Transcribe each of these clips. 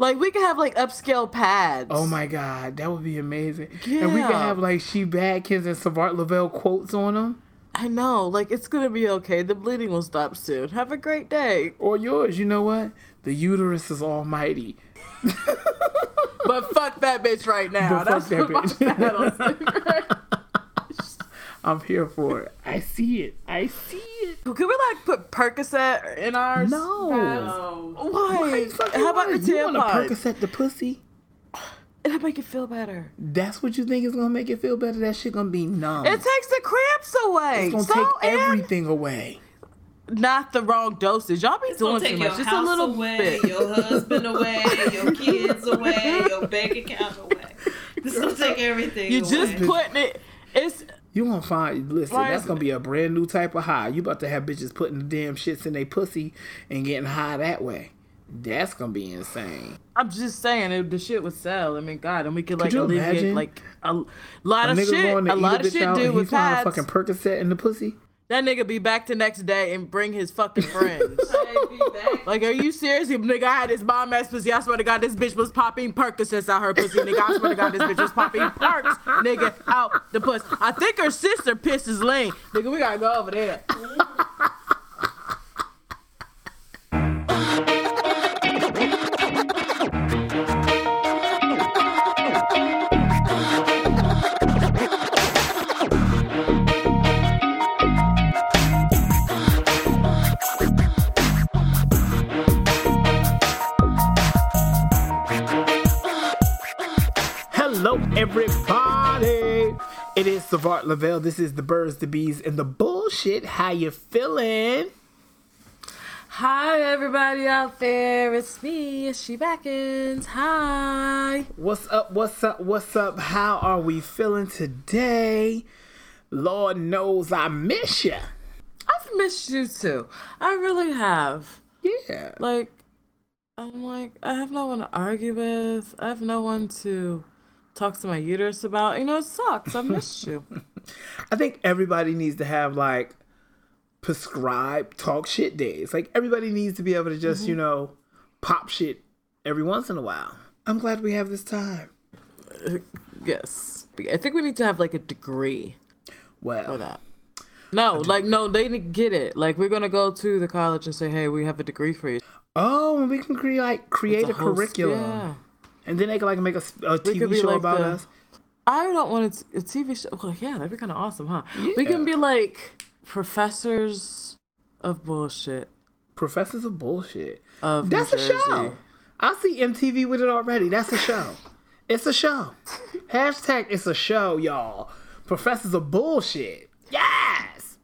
Like we could have like upscale pads. Oh my god, that would be amazing. Yeah. And we could have like she bad kids and Savart Lavelle quotes on them. I know. Like it's gonna be okay. The bleeding will stop soon. Have a great day. Or yours, you know what? The uterus is almighty. But fuck that bitch right now. But fuck That's that bitch. my dad will say. I'm here for it. I see it. I see it. Could we like put Percocet in ours? No. Why? Why How about the want it? You want to? Percocet the pussy? It'll make it feel better. That's what you think is gonna make it feel better? That shit gonna be numb. It takes the cramps away. it's gonna so, take and everything away. Not the wrong dosage. Y'all be It's gonna doing too much. Just a little away, bit. your husband away, your kids away, your bank account away. This gonna take everything. You away. just putting it. It's You gonna find listen, Why that's gonna be a brand new type of high. You about to have bitches putting the damn shits in their pussy and getting high that way. That's gonna be insane. I'm just saying if the shit would sell. I mean, God, and we could like you alleviate imagine? like a lot A of shit. A lot of shit, dude, with pads. fucking Percocet in the pussy. That nigga be back the next day and bring his fucking friends. Hey, be back. Like, are you serious? Nigga I had this bomb ass pussy. I swear to God, this bitch was popping Percocets out her pussy. Nigga, I swear to God, this bitch was popping perks, nigga, out the pussy. I think her sister pissed his lane. Nigga, we gotta go over there. Savart Lavelle. This is the birds, the bees, and the bullshit. How you feeling? Hi, everybody out there. It's me, it's She Backins. Hi. What's up? What's up? What's up? How are we feeling today? Lord knows I miss you. I've missed you too. I really have. Yeah. Like, I'm like, I have no one to argue with. I have no one to talk to my uterus about. You know, it sucks. I missed you. I think everybody needs to have like prescribed talk shit days. Like everybody needs to be able to just, you mm-hmm. know, pop shit every once in a while. I'm glad we have this time. Uh, yes. I think we need to have like a degree Well, for that. No, like, no, they didn't get it. Like, we're going to go to the college and say, hey, we have a degree for you. oh, and we can create like create a, host- curriculum, Yeah. And then they can like make a, could TV show like about the- us. I don't want a, a TV show. Well, yeah, that'd be kind of awesome, huh? We can be like professors of bullshit. Professors of bullshit. Of That's a show. I see MTV with it already. That's a show. it's a show. Hashtag it's a show, y'all. Professors of bullshit. Yes.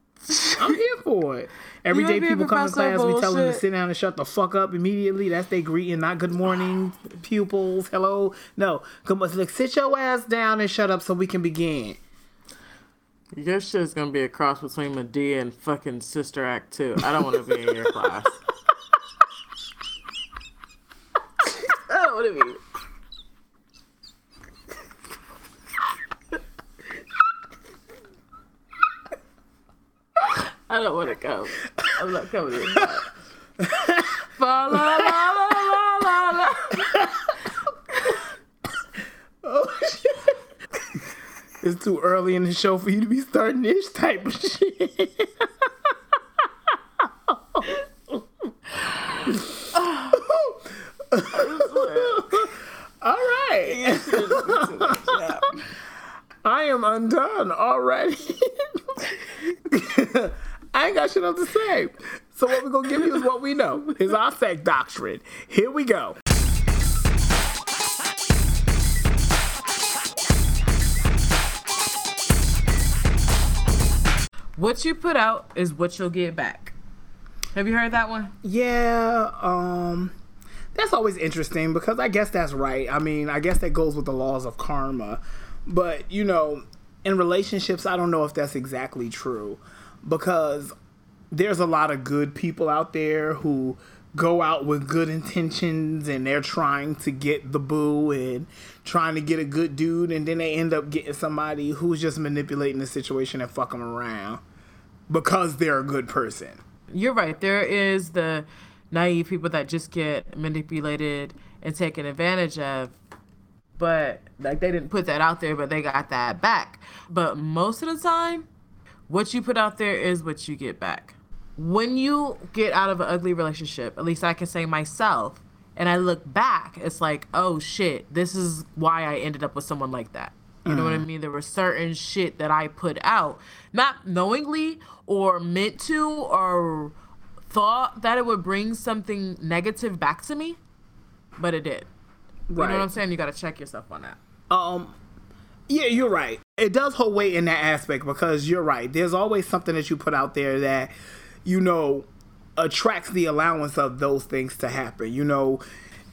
I'm here for it. Every You day wanna be a people come to professor of class, we tell them to sit down and shut the fuck up immediately. That's their greeting, not good morning, pupils. Hello. No. Come on, like, sit your ass down and shut up so we can begin. Your shit is gonna be a cross between Madea and fucking Sister Act 2. I don't want to be in your class. I don't want to be. I don't want to go. I'm not coming la la la la la la. Oh, shit. It's too early in the show for you to be starting this type of shit. All right. I am undone already. I ain't got shit else to say. So what we're gonna give you is what we know. Is our sex doctrine. Here we go. What you put out is what you'll get back. Have you heard that one? Yeah, um that's always interesting because I guess that's right. I mean, I guess that goes with the laws of karma. But, you know, in relationships, I don't know if that's exactly true because there's a lot of good people out there who go out with good intentions and they're trying to get the boo and trying to get a good dude and then they end up getting somebody who's just manipulating the situation and fuck them around because they're a good person. You're right. There is the naive people that just get manipulated and taken advantage of. But like they didn't put that out there, but they got that back. But most of the time, what you put out there is what you get back. When you get out of an ugly relationship, at least I can say myself, and I look back, it's like, oh shit, this is why I ended up with someone like that. You know what I mean? There was certain shit that I put out, not knowingly or meant to or thought that it would bring something negative back to me, but it did. You know what I'm saying? You got to check yourself on that. Um, yeah, you're right. It does hold weight in that aspect because you're right. There's always something that you put out there that, you know, attracts the allowance of those things to happen. You know,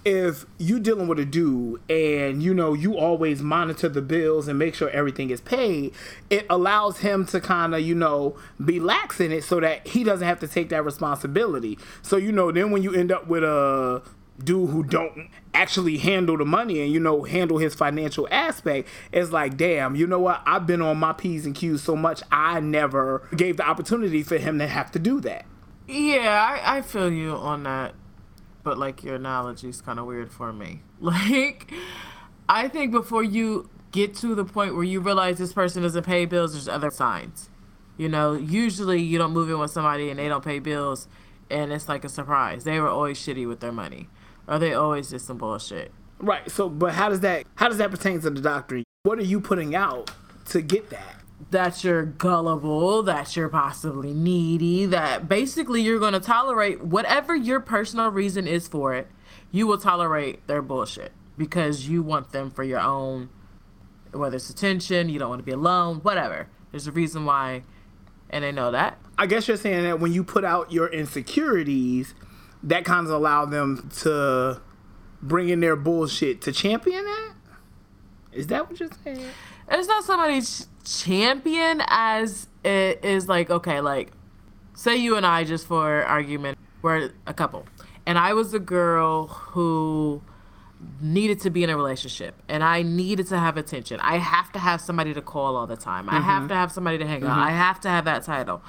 if you dealing with a dude and you know you always monitor the bills and make sure everything is paid, it allows him to kind of you know be lax in it so that he doesn't have to take that responsibility. So you know then when you end up with a dude who don't actually handle the money and you know handle his financial aspect it's like damn you know what i've been on my p's and q's so much i never gave the opportunity for him to have to do that Yeah, I, I feel you on that. But like your analogy is kind of weird for me. Like, I think before you get to the point where you realize this person doesn't pay bills, there's other signs. You know, usually you don't move in with somebody and they don't pay bills, and it's like a surprise. They were always shitty with their money, or they always just some bullshit. right so but how does that how does that pertain to the doctrine what are you putting out to get that that you're gullible, that you're possibly needy, that basically you're going to tolerate whatever your personal reason is for it, you will tolerate their bullshit because you want them for your own, whether it's attention, you don't want to be alone, whatever. There's a reason why, and they know that. I guess you're saying that when you put out your insecurities, that kind of allow them to bring in their bullshit to champion that. Is that what you're saying? It's not somebody's champion as it is like, okay, like, say you and I, just for argument, were a couple. And I was a girl who needed to be in a relationship and I needed to have attention. I have to have somebody to call all the time. I have mm-hmm. to have somebody to hang out. Mm-hmm. I have to have that title.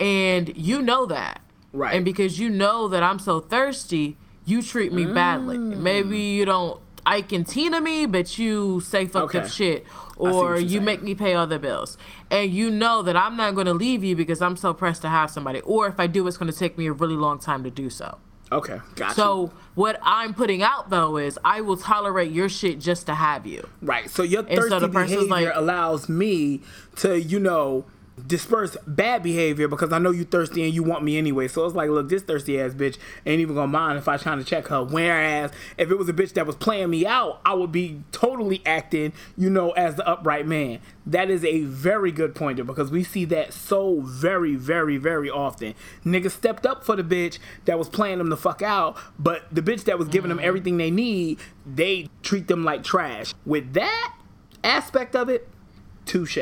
And you know that. Right. And because you know that I'm so thirsty, you treat me badly. Mm. Maybe you don't Ike and Tina me, but you say fucked up shit. Or you're saying. make me pay all the bills. And you know that I'm not going to leave you because I'm so pressed to have somebody. Or if I do, it's going to take me a really long time to do so. Okay, gotcha. So what I'm putting out though is I will tolerate your shit just to have you. right, so your so thirsty the person's behavior like- allows me to, you know, disperse bad behavior because I know you thirsty and you want me anyway. So it's like, look, this thirsty ass bitch ain't even gonna mind if I trying to check her. Whereas if it was a bitch that was playing me out, I would be totally acting, you know, as the upright man. That is a very good pointer because we see that so very, very, very often. Niggas stepped up for the bitch that was playing them the fuck out, but the bitch that was giving them mm-hmm. everything they need, they treat them like trash. With that aspect of it, touche.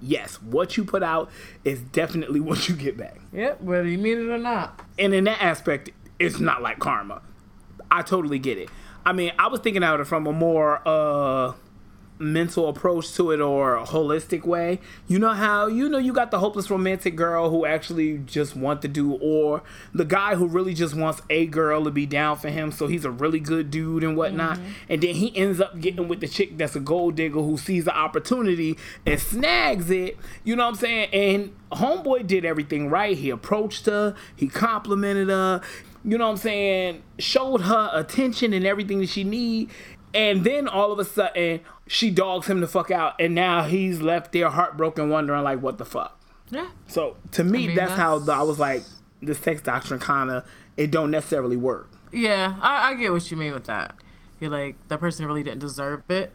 Yes, what you put out is definitely what you get back. Yep, whether you mean it or not. And in that aspect, it's not like karma. I totally get it. I mean, I was thinking about it from a more uh mental approach to it or a holistic way. You know how you know you got the hopeless romantic girl who actually just want to do or the guy who really just wants a girl to be down for him so he's a really good dude and whatnot. Mm-hmm. And then he ends up getting with the chick that's a gold digger who sees the opportunity and snags it. You know what I'm saying? And homeboy did everything right. He approached her, he complimented her, you know what I'm saying, showed her attention and everything that she need. And then all of a sudden, she dogs him the fuck out, and now he's left there heartbroken, wondering like, what the fuck. Yeah. So to me, mean, that's, how the, I was like, this sex doctrine kind of it don't necessarily work. Yeah, I, I get what you mean with that. You're like, that person really didn't deserve it.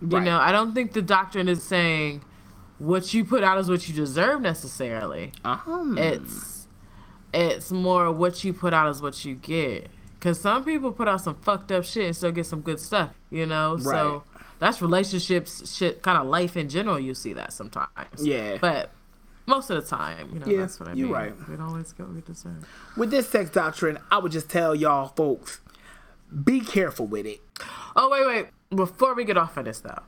You Right. know, I don't think the doctrine is saying what you put out is what you deserve necessarily. Um, It's it's more what you put out is what you get. Cause some people put out some fucked up shit and still get some good stuff, you know. So that's relationships, shit, kind of life in general. You see that sometimes. Yeah. But most of the time, you know, Yeah, that's what I mean. you're right. We don't always get what we deserve. with this sex doctrine, I would just tell y'all folks, be careful with it. Oh wait, wait. Before we get off of this though,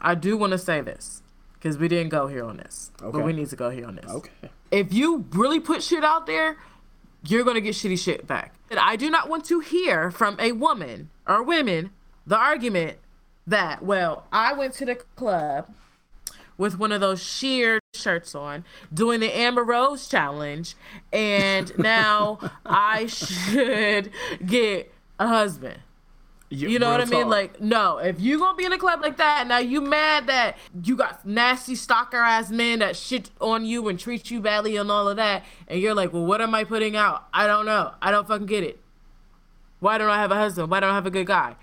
I do want to say this because we didn't go here on this, Okay. but we need to go here on this. Okay. If you really put shit out there, you're gonna get shitty shit back. And I do not want to hear from a woman or women the argument that, well, I went to the club with one of those sheer shirts on, doing the Amber Rose challenge, and now I should get a husband. You know what I mean? Like, no, if you gonna be in a club like that, now you mad that you got nasty stalker ass men that shit on you and treat you badly and all of that, and you're like, well, what am I putting out? I don't know. I don't fucking get it. Why don't I have a husband? Why don't I have a good guy?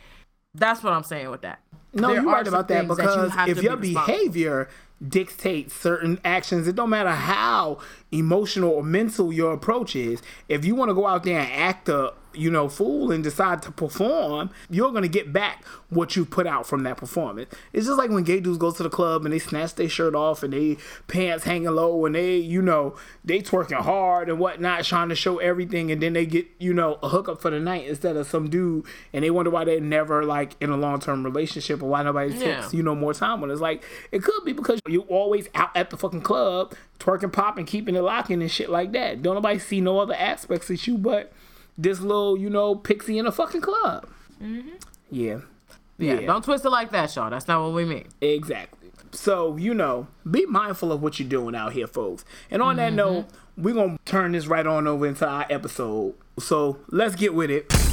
That's what I'm saying with that. No, There you're right about that because you if your be behavior dictates certain actions, it don't matter how emotional or mental your approach is. If you want to go out there and act a you know fool and decide to perform, you're gonna get back what you put out from that performance. It's just like when gay dudes go to the club and they snatch their shirt off and they pants hanging low and they you know they twerking hard and whatnot, trying to show everything, and then they get you know a hookup for the night instead of some dude, and they wonder why they're never like in a long term relationship or why nobody takes Yeah. you know more time when it's like it could be because you always out at the fucking club twerking, popping, keeping it locking and shit like that. Don't nobody see no other aspects of you but this little you know pixie in a fucking club. Mm-hmm. Yeah. Yeah, don't twist it like that, Shaw. That's not what we mean. Exactly. So, you know, be mindful of what you're doing out here, folks. And on that mm-hmm. note, we're going to turn this right on over into our episode. So, let's get with it.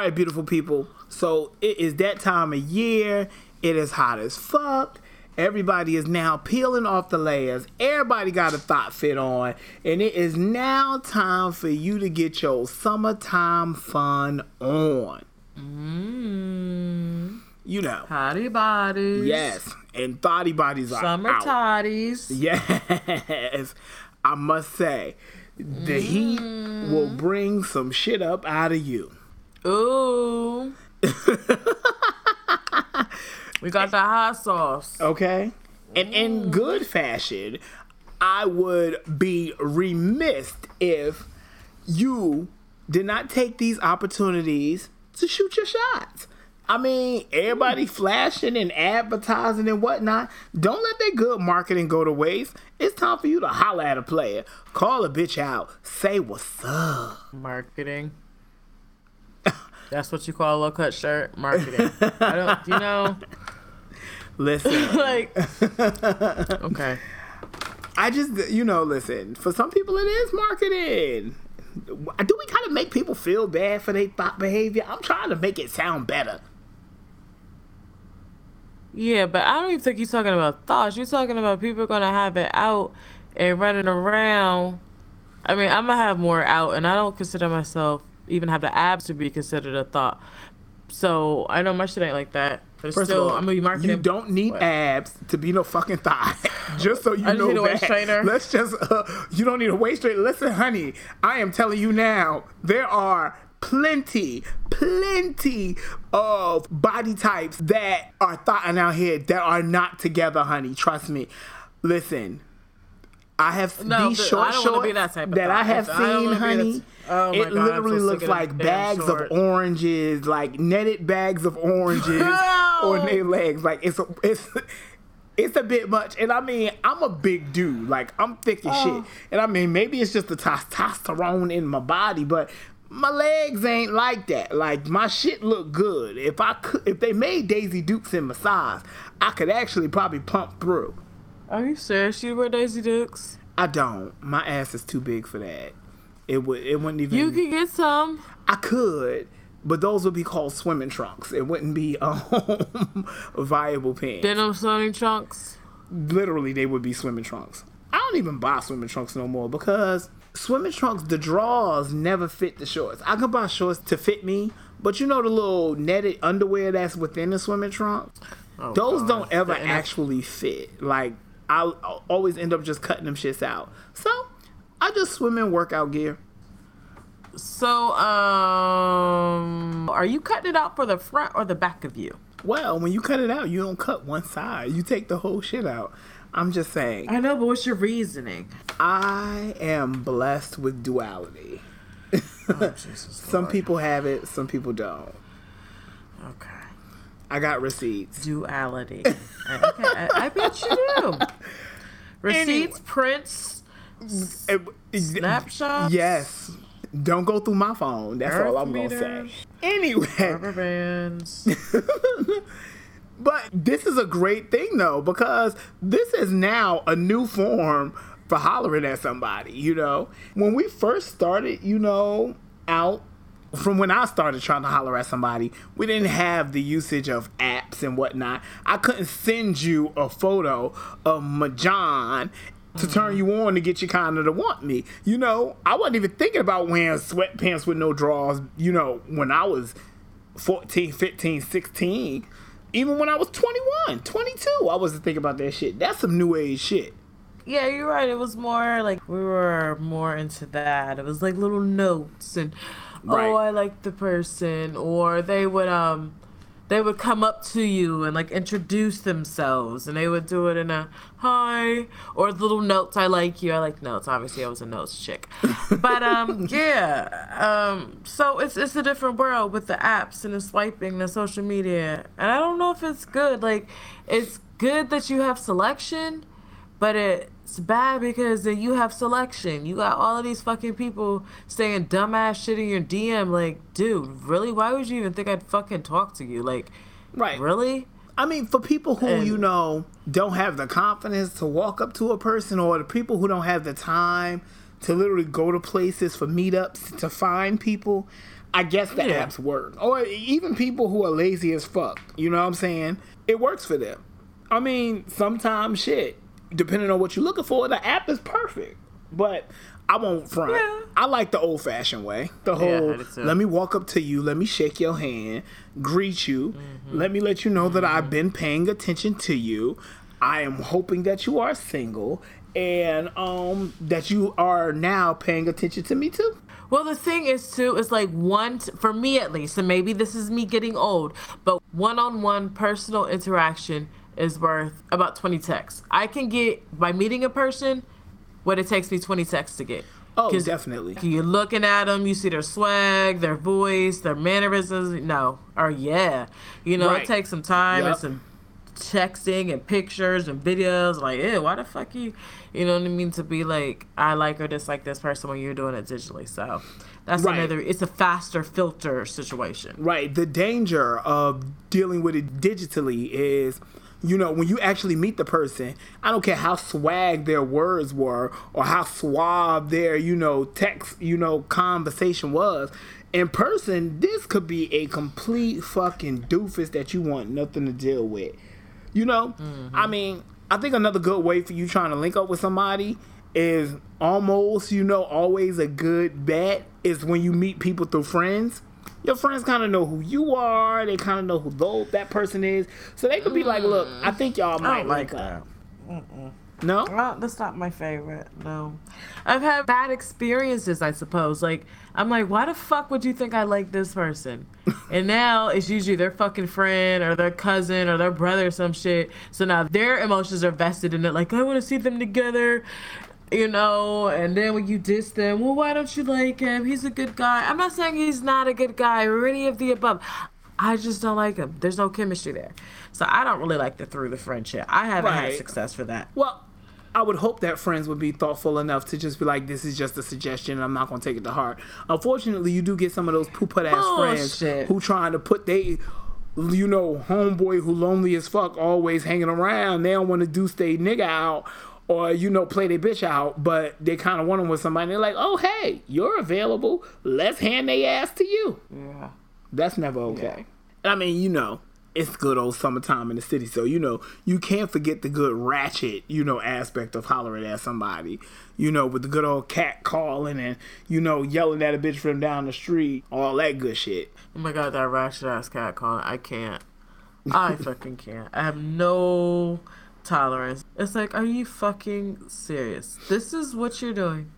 Right, beautiful people. So, it is that time of year. It is hot as fuck. Everybody is now peeling off the layers. Everybody got a thought fit on. And it is now time for you to get your summertime fun on. Mm-hmm. You know. Potty bodies. Yes. And thotty bodies are Summer out. toddies. Yes. I must say, the heat mm. will bring some shit up out of you. Ooh. we got the hot sauce. Okay? And in good fashion, I would be remiss if you did not take these opportunities to shoot your shots. I mean, everybody flashing and advertising and whatnot. Don't let that good marketing go to waste. It's time for you to holler at a player. Call a bitch out. Say what's up. Marketing. That's what you call a low cut shirt? Marketing. I don't, you know, Listen. like, okay. I just, you know, listen. For some people, it is marketing. Do we kind of make people feel bad for their thought behavior? I'm trying to make it sound better. Yeah, but I don't even think you're talking about thoughts. You're talking about people gonna have it out and running around. I mean, I'm gonna have more out, and I don't consider myself even have the abs to be considered a thought. So I know my shit ain't like that. But First still, of all, I'm gonna be marketing. you don't need What? abs to be no fucking thigh. just so you I know need a waist that. trainer. Let's just, uh, you don't need a waist trainer. Listen, honey, I am telling you now, there are plenty, plenty of body types that are thought out here that are not together, honey. Trust me. Listen, I have No, these short I don't wanna shorts that that I have seen, honey. Oh it God, literally so looks like bags of oranges, like netted bags of oranges on their legs. Like it's a, it's it's a bit much. And I mean, I'm a big dude. Like I'm thick as Oh. shit. And I mean, maybe it's just the testosterone in my body, but my legs ain't like that. Like my shit look good. If I could, if they made Daisy Dukes in my size, I could actually probably pump through. Are you serious? You wear Daisy Dukes? I don't. My ass is too big for that. It would. It wouldn't even. You can get some. I could, but those would be called swimming trunks. It wouldn't be um, viable pants. Denim swimming trunks. Literally, they would be swimming trunks. I don't even buy swimming trunks no more because swimming trunks, the drawers never fit the shorts. I can buy shorts to fit me, but you know the little netted underwear that's within the swimming trunk. Oh, Those God. don't ever And actually fit. Like I'll, I'll always end up just cutting them shits out. So I just swim in workout gear. So, um, are you cutting it out for the front or the back of you? Well, when you cut it out, you don't cut one side. You take the whole shit out. I'm just saying. I know, but what's your reasoning? I am blessed with duality. Some people have it, some people don't. Okay. I got receipts. Duality. I, okay, I, I bet you do. Receipts, Anyway. prints, It- snapshots. Yes. Don't go through my phone. That's all I'm gonna say. meters. Anyway, Rubber bands. but this is a great thing though because this is now a new form for hollering at somebody. You know, when we first started, you know, out from when I started trying to holler at somebody, we didn't have the usage of apps and whatnot. I couldn't send you a photo of Majan to turn you on to get you kind of to want me. You know, I wasn't even thinking about wearing sweatpants with no drawers, you know, when I was 14, 15, 16. Even when I was 21, 22, I wasn't thinking about that shit. That's some new age shit. Yeah, you're right. It was more like we were more into that. It was like little notes and Right. oh, I like the person, or they would um they would come up to you and like introduce themselves, and they would do it in a hi or little notes. I like you. I like notes. Obviously, I was a notes chick, but um yeah. Um, so it's it's a different world with the apps and the swiping, the social media, and I don't know if it's good. Like, it's good that you have selection but it's bad because then you have selection. You got all of these fucking people saying dumbass shit in your DM. Like, dude, really? Why would you even think I'd fucking talk to you? Like, Right. really? I mean, for people who, And- you know, don't have the confidence to walk up to a person or the people who don't have the time to literally go to places for meetups to find people, I guess the Yeah. apps work. Or even people who are lazy as fuck, you know what I'm saying? It works for them. I mean, sometimes shit, depending on what you're looking for, the app is perfect. But I won't front. Yeah. I like the old fashioned way. The whole too. let me walk up to you, let me shake your hand, greet you, Mm-hmm. let me let you know that I've been paying attention to you. I am hoping that you are single and um that you are now paying attention to me too. Well, the thing is, too, is like one, for me at least, and maybe this is me getting old, but one on one personal interaction is worth about 20 texts. I can get, by meeting a person, what it takes me 20 texts to get. Oh, definitely. You're looking at them, you see their swag, their voice, their mannerisms. No, or yeah, you know, Right. it takes some time Yup. and some texting and pictures and videos. Like, ew, why the fuck you, you know what I mean? To be like, I like or dislike this person when you're doing it digitally. So that's Right. another. It's a faster filter situation. Right. The danger of dealing with it digitally is, you know, when you actually meet the person, I don't care how swag their words were or how suave their, you know, text, you know, conversation was. In person, this could be a complete fucking doofus that you want nothing to deal with. You know? I mm-hmm. mean, I think another good way for you trying to link up with somebody is almost, you know, always a good bet is when you meet people through friends. Your friends kind of know who you are. They kind of know who though that person is. So they could be like, look, I mm. think y'all I might don't like link that. up. No? Well, that's not my favorite. No, I've had bad experiences. I suppose. Like I'm like, why the fuck would you think I like this person? and now it's usually their fucking friend or their cousin or their brother or some shit. So now their emotions are vested in it. Like I want to see them together. You know, and then when you diss them, well, why don't you like him? He's a good guy. I'm not saying he's not a good guy or any of the above. I just don't like him. There's no chemistry there. So I don't really like the through the friendship. I haven't had success for that. Well, I would hope that friends would be thoughtful enough to just be like, this is just a suggestion and I'm not going to take it to heart. Unfortunately, you do get some of those poop ass friends who trying to put they, you know, homeboy who lonely as fuck always hanging around. They don't want to do stay nigga out or, you know, play their bitch out, but they kind of want them with somebody. They're like, oh, hey, you're available. Let's hand they ass to you. Yeah. That's never okay. I mean, you know, it's good old summertime in the city, so you know you can't forget the good ratchet, you know, aspect of hollering at somebody. You know, with the good old cat calling and you know yelling at a bitch from down the street, all that good shit. Oh my god, that ratchet ass cat calling. I can't. I fucking can't. I have no tolerance. It's like, are you fucking serious? This is what you're doing.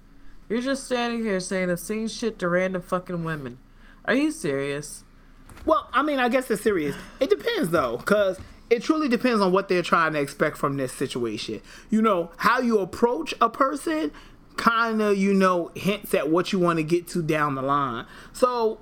You're just standing here saying obscene shit to random fucking women. Are you serious? Well, I mean, I guess it's serious. It depends though, because it truly depends on what they're trying to expect from this situation. You know, how you approach a person kind of, you know, hints at what you want to get to down the line. So,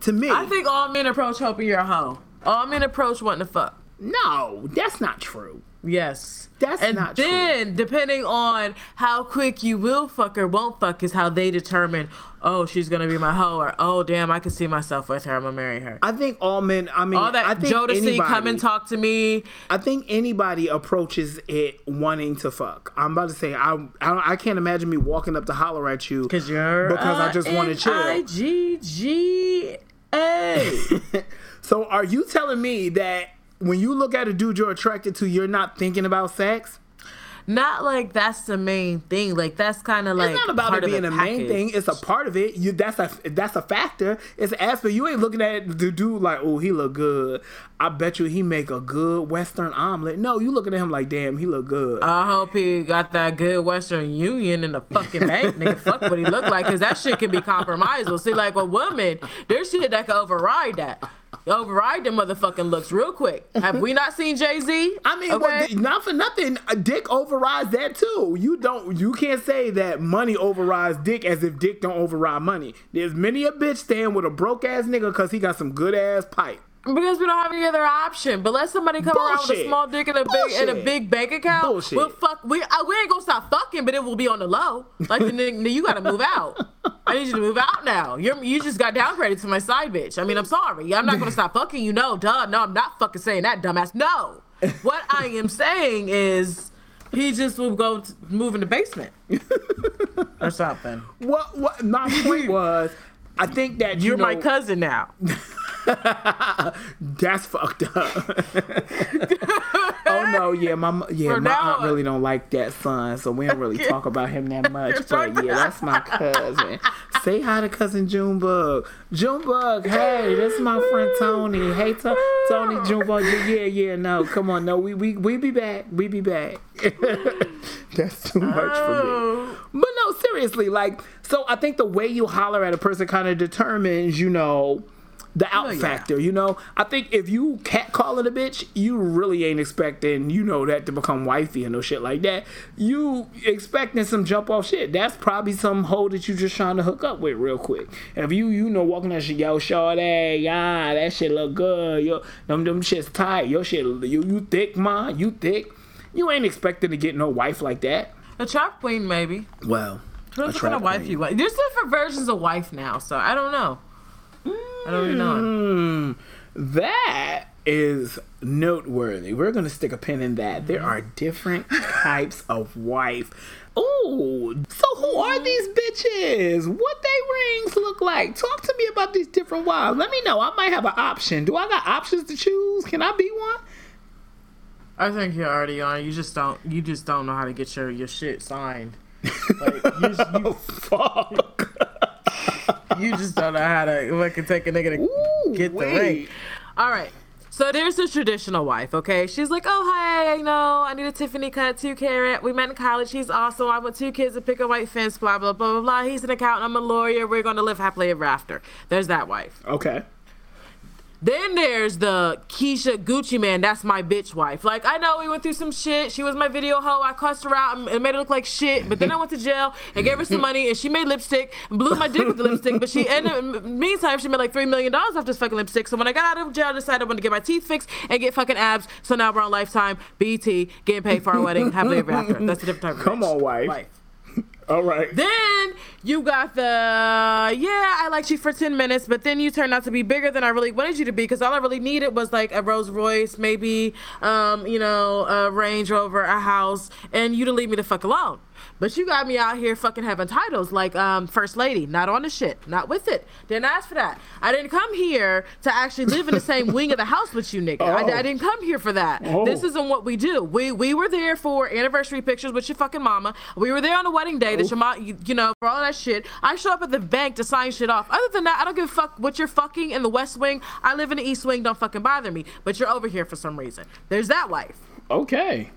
to me, I think all men approach hoping you're a hoe. All men approach wanting to fuck. No, that's not true. Yes. That's and not true. then depending on how quick you will fuck or won't fuck is how they determine, oh, she's gonna be my hoe or oh damn, I can see myself with her, I'm gonna marry her. I think all men. I mean, All that I think Jodeci anybody, come and talk to me. I think anybody approaches it wanting to fuck. I'm about to say I I, I can't imagine me walking up to holler at you Cause you're because I just want to chill. I G G A. So are you telling me that when you look at a dude you're attracted to, you're not thinking about sex? Not like that's the main thing. Like that's kind of like It's not about it being the a main thing. It's a part of it. You that's a that's a factor. It's an aspect. You ain't looking at the dude like, oh, he look good. I bet you he make a good Western omelet. No, you looking at him like, damn, he look good. I hope he got that good Western Union in the fucking bank, nigga. Fuck what he look like, cause that shit can be compromisable. See, like a woman, there's shit that can override that. Override the motherfucking looks real quick. Have we not seen Jay Z? I mean, well, not for nothing. Dick overrides that too. You don't. You can't say that money overrides dick as if dick don't override money. There's many a bitch staying with a broke ass nigga because he got some good ass pipe. Because we don't have any other option. But let somebody come around with a small dick and a big and a big bank account. Bullshit. We'll fuck. We uh, we ain't gonna stop fucking, but it will be on the low. Like the nigga, you gotta move out. I need you to move out now. You're you just got downgraded to my side bitch. I mean, I'm sorry. I'm not gonna stop fucking you. No, duh. No, I'm not fucking saying that, dumbass. No. What I am saying is. He just will go to, move in the basement or something. What? What? My point was, I think that you You're know, my cousin now. That's fucked up. oh no, yeah, my yeah, From my now aunt really don't like that son, so we don't really talk about him that much. But yeah, that's my cousin. Say hi to cousin Junebug. Junebug, hey, this is my friend Tony. Hey, to- Tony Junebug. Yeah, yeah, no, come on, no, we we we be back. We be back. that's too much for me. Oh. But no, seriously, like, so I think the way you holler at a person kind of determines, you know, the out yeah. factor. You know, I think if you cat calling a bitch, you really ain't expecting, you know, that to become wifey and no shit like that. You expecting some jump off shit. That's probably some hoe that you just trying to hook up with real quick. If you, you know, walking that shit, yo, shorty, yeah, that shit look good. Yo, them them shit's tight. Your shit, you you thick, man, you thick. You ain't expecting to get no wife like that. A trap queen, maybe. Well, What kind of wife you want? There's different versions of wife now, so I don't know. I don't. Hmm, that is noteworthy. We're gonna stick a pin in that. There are different types of wife. Ooh, so who are these bitches? What they rings look like? Talk to me about these different wives. Let me know. I might have an option. Do I got options to choose? Can I be one? I think you're already on. You just don't. You just don't know how to get your your shit signed. Like, you, Oh fuck. you, just don't know how to fucking take a nigga to Ooh, get the ring. All right. So there's the traditional wife, okay? She's like, oh, hey, you know, I need a Tiffany cut, two carat. We met in college. He's awesome. I want two kids to pick a white fence, blah, blah, blah, blah, blah. He's an accountant. I'm a lawyer. We're going to live happily ever after. There's that wife. Okay. Then there's the Keisha Gucci Mane. That's my bitch wife. Like I know we went through some shit. She was my video hoe. I cussed her out and made her look like shit. But then I went to jail and gave her some money and she made lipstick and blew my dick with the lipstick. But she ended. Meantime, she made like three million dollars off this fucking lipstick. So when I got out of jail, I decided I wanted to get my teeth fixed and get fucking abs. So now we're on Lifetime, BET, getting paid for our wedding, happily ever after. That's a different type of Come on, wife. All right. Then you got the yeah, I liked you for ten minutes, but then you turned out to be bigger than I really wanted you to be because all I really needed was like a Rolls Royce, maybe um, you know, a Range Rover, a house, and you to leave me the fuck alone. But you got me out here fucking having titles like um, First Lady, not on the shit, not with it. Didn't ask for that. I didn't come here to actually live in the same wing of the house with you, nigga. I, Oh. I didn't come here for that. Oh. This isn't what we do. We we were there for anniversary pictures with your fucking mama. We were there on the wedding day that your mom, you, you know, for all that shit. I show up at the bank to sign shit off. Other than that, I don't give a fuck what you're fucking in the West Wing. I live in the East Wing. Don't fucking bother me. But you're over here for some reason. There's that wife. Okay.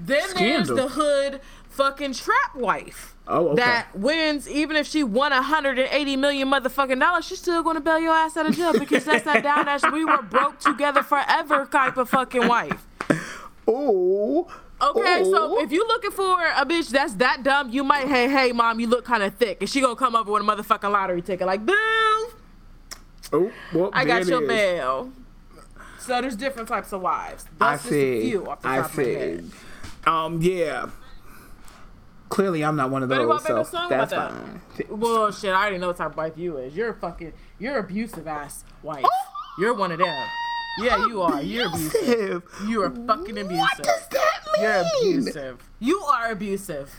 Then Scandal. there's the hood fucking trap wife. Oh, okay. That wins even if she won 180 million motherfucking dollars, she's still gonna bail your ass out of jail because that's that down ass we were broke together forever type of fucking wife. Oh. Okay, so if you looking for a bitch that's that dumb, you might, hey, hey, mom, you look kind of thick, and she gonna come over with a motherfucking lottery ticket, like, boom, Oh, well, I got your is. mail. So there's different types of wives. I That's just a see. few off the I top of my see. head. Um, yeah. Clearly, I'm not one of But those, make so a song that's about fine. Well, shit, I already know what type of wife you is. You're a fucking, you're abusive ass wife. Oh! You're one of them. Yeah, you are. You're abusive. You are fucking abusive. What does that mean? You're abusive. You are abusive.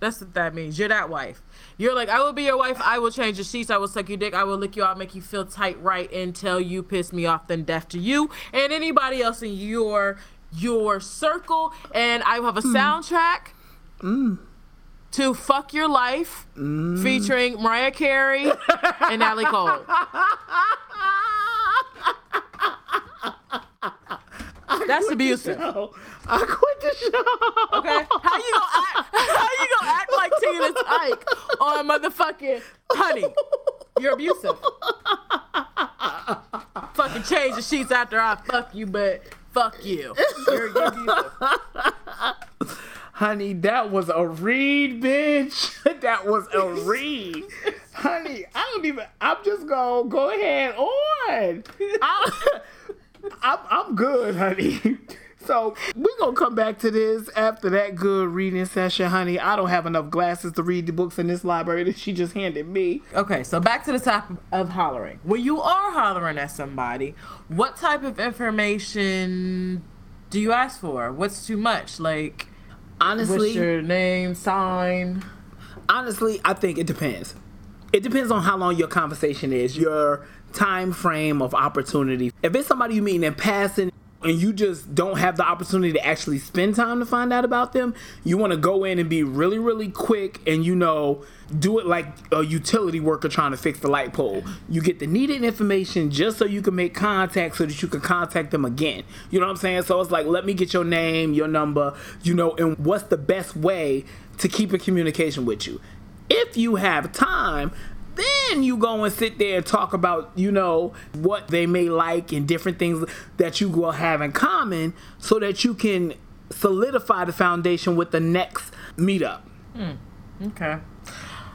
That's what that means. You're that wife. You're like, I will be your wife. I will change the sheets. I will suck your dick. I will lick you I'll make you feel tight right until you piss me off, then death to you and anybody else in your your circle. And I will have a hmm. soundtrack hmm. To "Fuck Your Life" featuring Mariah Carey and Natalie Cole. That's abusive. I quit the show. Okay, how you gonna act? How you gonna act like Tina Ike on motherfucking honey? You're abusive. Fucking change the sheets after I fuck you, but fuck you. You're, you're abusive. Honey, that was a read, bitch. that was a read. Honey, I don't even. I'm just gonna go ahead on. I'm, I'm, I'm good, honey. So we're gonna come back to this after that good reading session, honey. I don't have enough glasses to read the books in this library that she just handed me. Okay, so back to the topic of hollering. When you are hollering at somebody, what type of information do you ask for? What's too much? Like, Honestly, what's your name, sign? honestly, I think it depends. It depends on how long your conversation is, your time frame of opportunity. If it's somebody you meet in passing and you just don't have the opportunity to actually spend time to find out about them, you want to go in and be really, really quick and you know, do it like a utility worker trying to fix the light pole. You get the needed information just so you can make contact so that you can contact them again. You know what I'm saying? So it's like, let me get your name, your number, you know, and what's the best way to keep in communication with you. If you have time, then you go and sit there and talk about, you know, what they may like and different things that you will have in common so that you can solidify the foundation with the next meetup. Okay.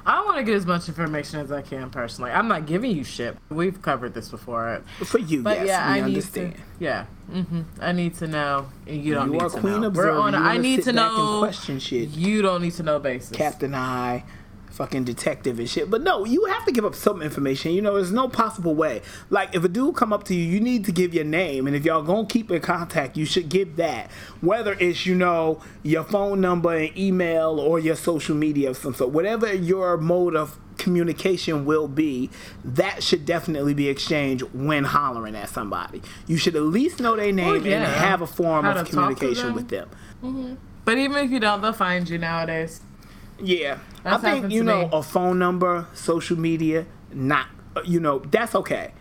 I want to get as much information as I can personally. I'm not giving you shit. We've covered this before. For you, But yes, yeah, I understand. to. Yeah, hmm I need to know, and you don't You need are to queen know. observer. We're on. a- I need to know. question shit. You don't need to know basis. Captain Eye, fucking detective and shit. But no, you have to give up some information. You know, there's no possible way. Like if a dude come up to you, you need to give your name, and if y'all gonna keep in contact, you should give that. Whether it's you know your phone number and email or your social media of some sort, whatever your mode of communication will be, that should definitely be exchanged when hollering at somebody. You should at least know their name and yeah. have a form How of to talk communication them. with them. Mm-hmm. But even if you don't, they'll find you nowadays. Yeah, That's I think you know me. a phone number, social media, not uh, you know that's okay,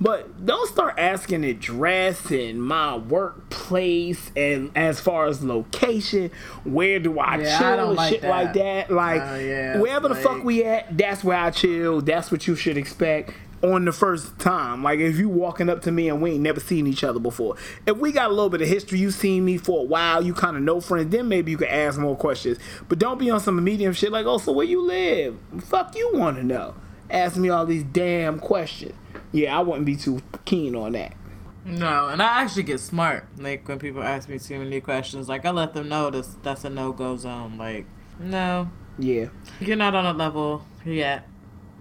but don't start asking address and my workplace and as far as location, where do I Yeah, I chill and like shit that. like that. Like Oh, yeah, wherever the fuck we at, that's where I chill. That's what you should expect. On the first time, like if you walking up to me and we ain't never seen each other before, if we got a little bit of history, you seen me for a while, you kind of know friends, then maybe you can ask more questions. But don't be on some medium shit like, oh, so where you live? Fuck you want to know? Ask me all these damn questions. Yeah, I wouldn't be too keen on that. No, and I actually get smart. Like when people ask me too many questions, like I let them know this that's a no go zone. Like, no, Yeah. you're not on a level yet.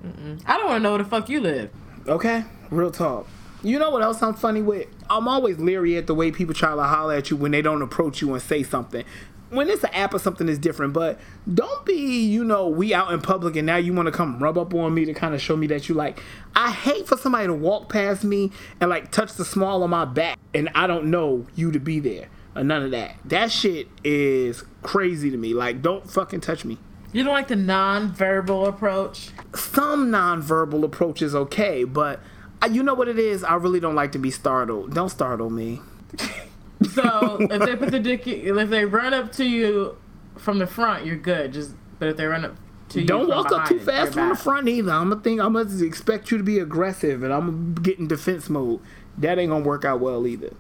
Mm-mm. I don't want to know where the fuck you live. Okay, real talk. You know what else I'm funny with? I'm always leery at the way people try to holler at you when they don't approach you and say something. When it's an app or something is different, but don't be, you know, we out in public and now you want to come rub up on me to kind of show me that you like. I hate for somebody to walk past me and like touch the small of my back and I don't know you to be there or none of that. That shit is crazy to me. Like, don't fucking touch me You don't like the non-verbal approach. some non-verbal approach is okay, but I, you know what it is? I really don't like to be startled. Don't startle me. So if they put the dick, if they run up to you from the front, you're good. Just but if they run up to you, Don't walk up too fast from the front either. I'm gonna think I'm gonna expect you to be aggressive, and I'm gonna get in defense mode. That ain't gonna work out well either.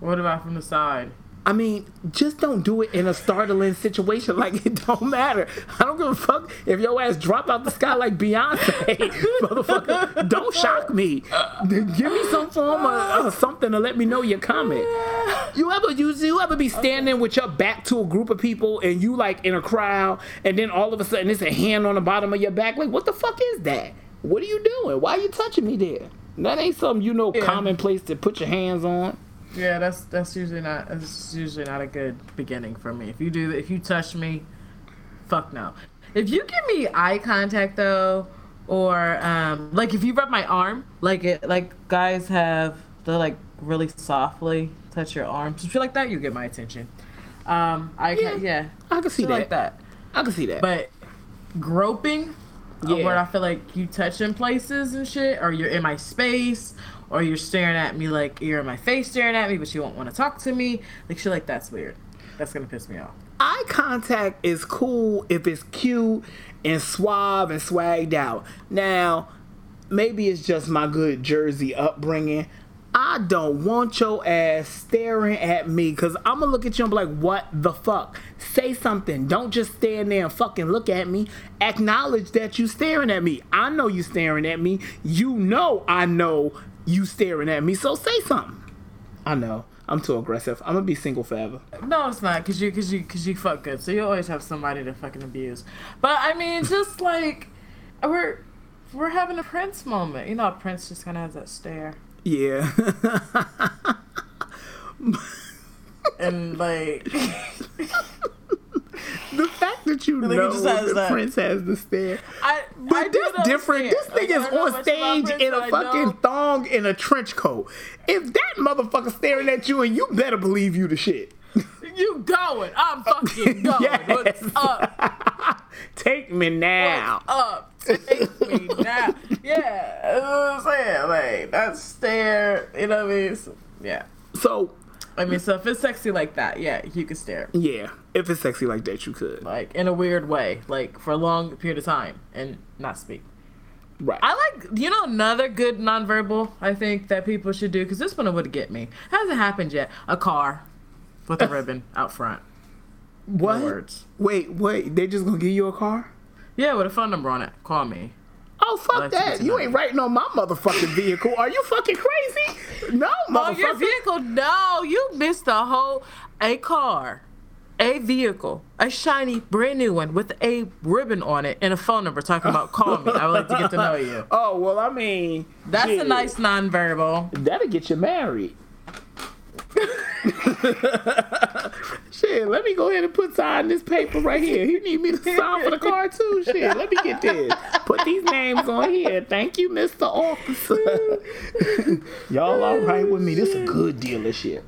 What about from the side? I mean, just don't do it in a startling situation. Like it don't matter. I don't give a fuck if your ass drop out the sky like Beyonce, motherfucker. Don't shock me. Give me some form of, of something to let me know you're coming. You ever you, you ever be standing with your back to a group of people and you like in a crowd and then all of a sudden it's a hand on the bottom of your back? Like what the fuck is that? What are you doing? Why are you touching me there? That ain't something you know Yeah. commonplace to put your hands on. Yeah, that's that's usually not that's usually not a good beginning for me. If you do if you touch me, fuck no. If you give me eye contact though, or um like if you rub my arm, like it like guys have they like really softly touch your arm, some shit like that, you get my attention. Um, I Yeah, can yeah, I can see that. like that. I can see that. But groping, Yeah. where I feel like you touching places and shit, or you're in my space, or you're staring at me like you're in my face staring at me, but you won't want to talk to me, like shit like that's weird. That's gonna piss me off. eye contact is cool if it's cute and suave and swagged out. Now, maybe it's just my good Jersey upbringing. I don't want your ass staring at me because I'm gonna look at you and be like, what the fuck? Say something. Don't just stand there and fucking look at me. Acknowledge that you're staring at me. I know you're staring at me. You know I know you staring at me. So say something. I know. I'm too aggressive. I'm gonna be single forever. No, it's not, cause you, cause you, cause you fuck good, so you always have somebody to fucking abuse. But I mean, just like we're we're having a Prince moment, you know, Prince just kind of has that stare, Yeah. and like, the fact that you know he just has that. Prince has the stare. I, I But do this different. This nigga is on stage Prince, in a fucking thong in a trench coat. If that motherfucker staring at you and you better believe you the shit. You going? I'm fucking going. Yes. What's up? Take me now. What's up? Take me now. Yeah, that's what I'm saying. Like that stare. You know what I mean? So, yeah. So I mean, so if it's sexy like that, yeah, you could stare. yeah, if it's sexy like that, you could. Like in a weird way, like for a long period of time and not speak. Right. I like, you know, another good nonverbal I think that people should do because this one would get me. Hasn't happened yet. A car with a ribbon out front. what? No words. Wait, wait. They just gonna give you a car? Yeah, with a phone number on it. Call me. Oh fuck like that! to You ain't writing on my motherfucking vehicle. Are you fucking crazy? No, Oh, your vehicle? No, you missed the whole a car, a vehicle, a shiny brand new one with a ribbon on it and a phone number talking about call me. I would like to get to know you. Oh well, I mean, That's a shit. nice nonverbal. That'll get you married. Shit, let me go ahead and put sign this paper right here. You need me to sign for the car too? Shit, let me get this. Put these names on here. Thank you, Mr. Officer. Y'all all right with me? This is a good deal of shit.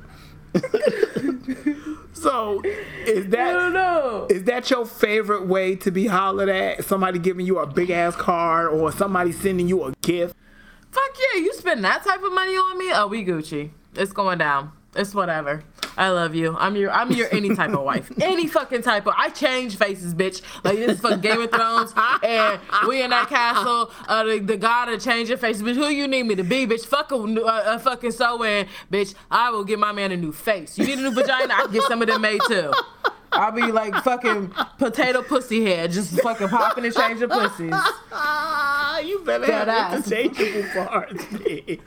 so, is I don't that know. is that your favorite way to be hollered at? Somebody giving you a big ass card or somebody sending you a gift? Fuck yeah, you spend that type of money on me? Oh, we Gucci. It's going down. It's whatever. I love you. I'm your I'm your any type of wife. Any fucking type of I change faces, bitch. Like this is fucking Game of Thrones and we in that castle. Uh the, the god of change your face. Bitch, who you need me to be, bitch? Fuck a, a, a fucking sew in, bitch. I will get my man a new face. You need a new vagina, I can get some of them made too. I'll be like fucking potato pussy head, just fucking popping and changing pussies. You better That have interchangeable parts. man.